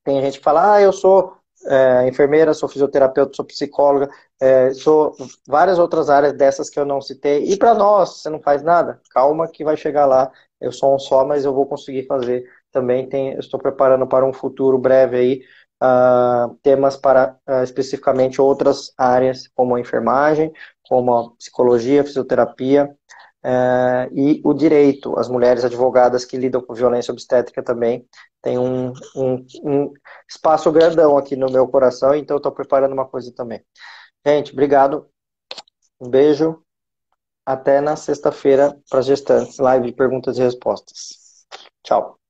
tem gente que fala, ah, eu sou é, enfermeira, sou fisioterapeuta, sou psicóloga, é, sou várias outras áreas dessas que eu não citei. E para nós, você não faz nada? Calma que vai chegar lá. Eu sou um só, mas eu vou conseguir fazer também. Tem, estou preparando para um futuro breve aí uh, temas para uh, especificamente outras áreas, como a enfermagem, como a psicologia, fisioterapia. Uh, e o direito, as mulheres advogadas que lidam com violência obstétrica também tem um, um, um espaço grandão aqui no meu coração, então estou preparando uma coisa também. Gente, obrigado. Um beijo. Até na sexta-feira para gestantes, live de perguntas e respostas. Tchau.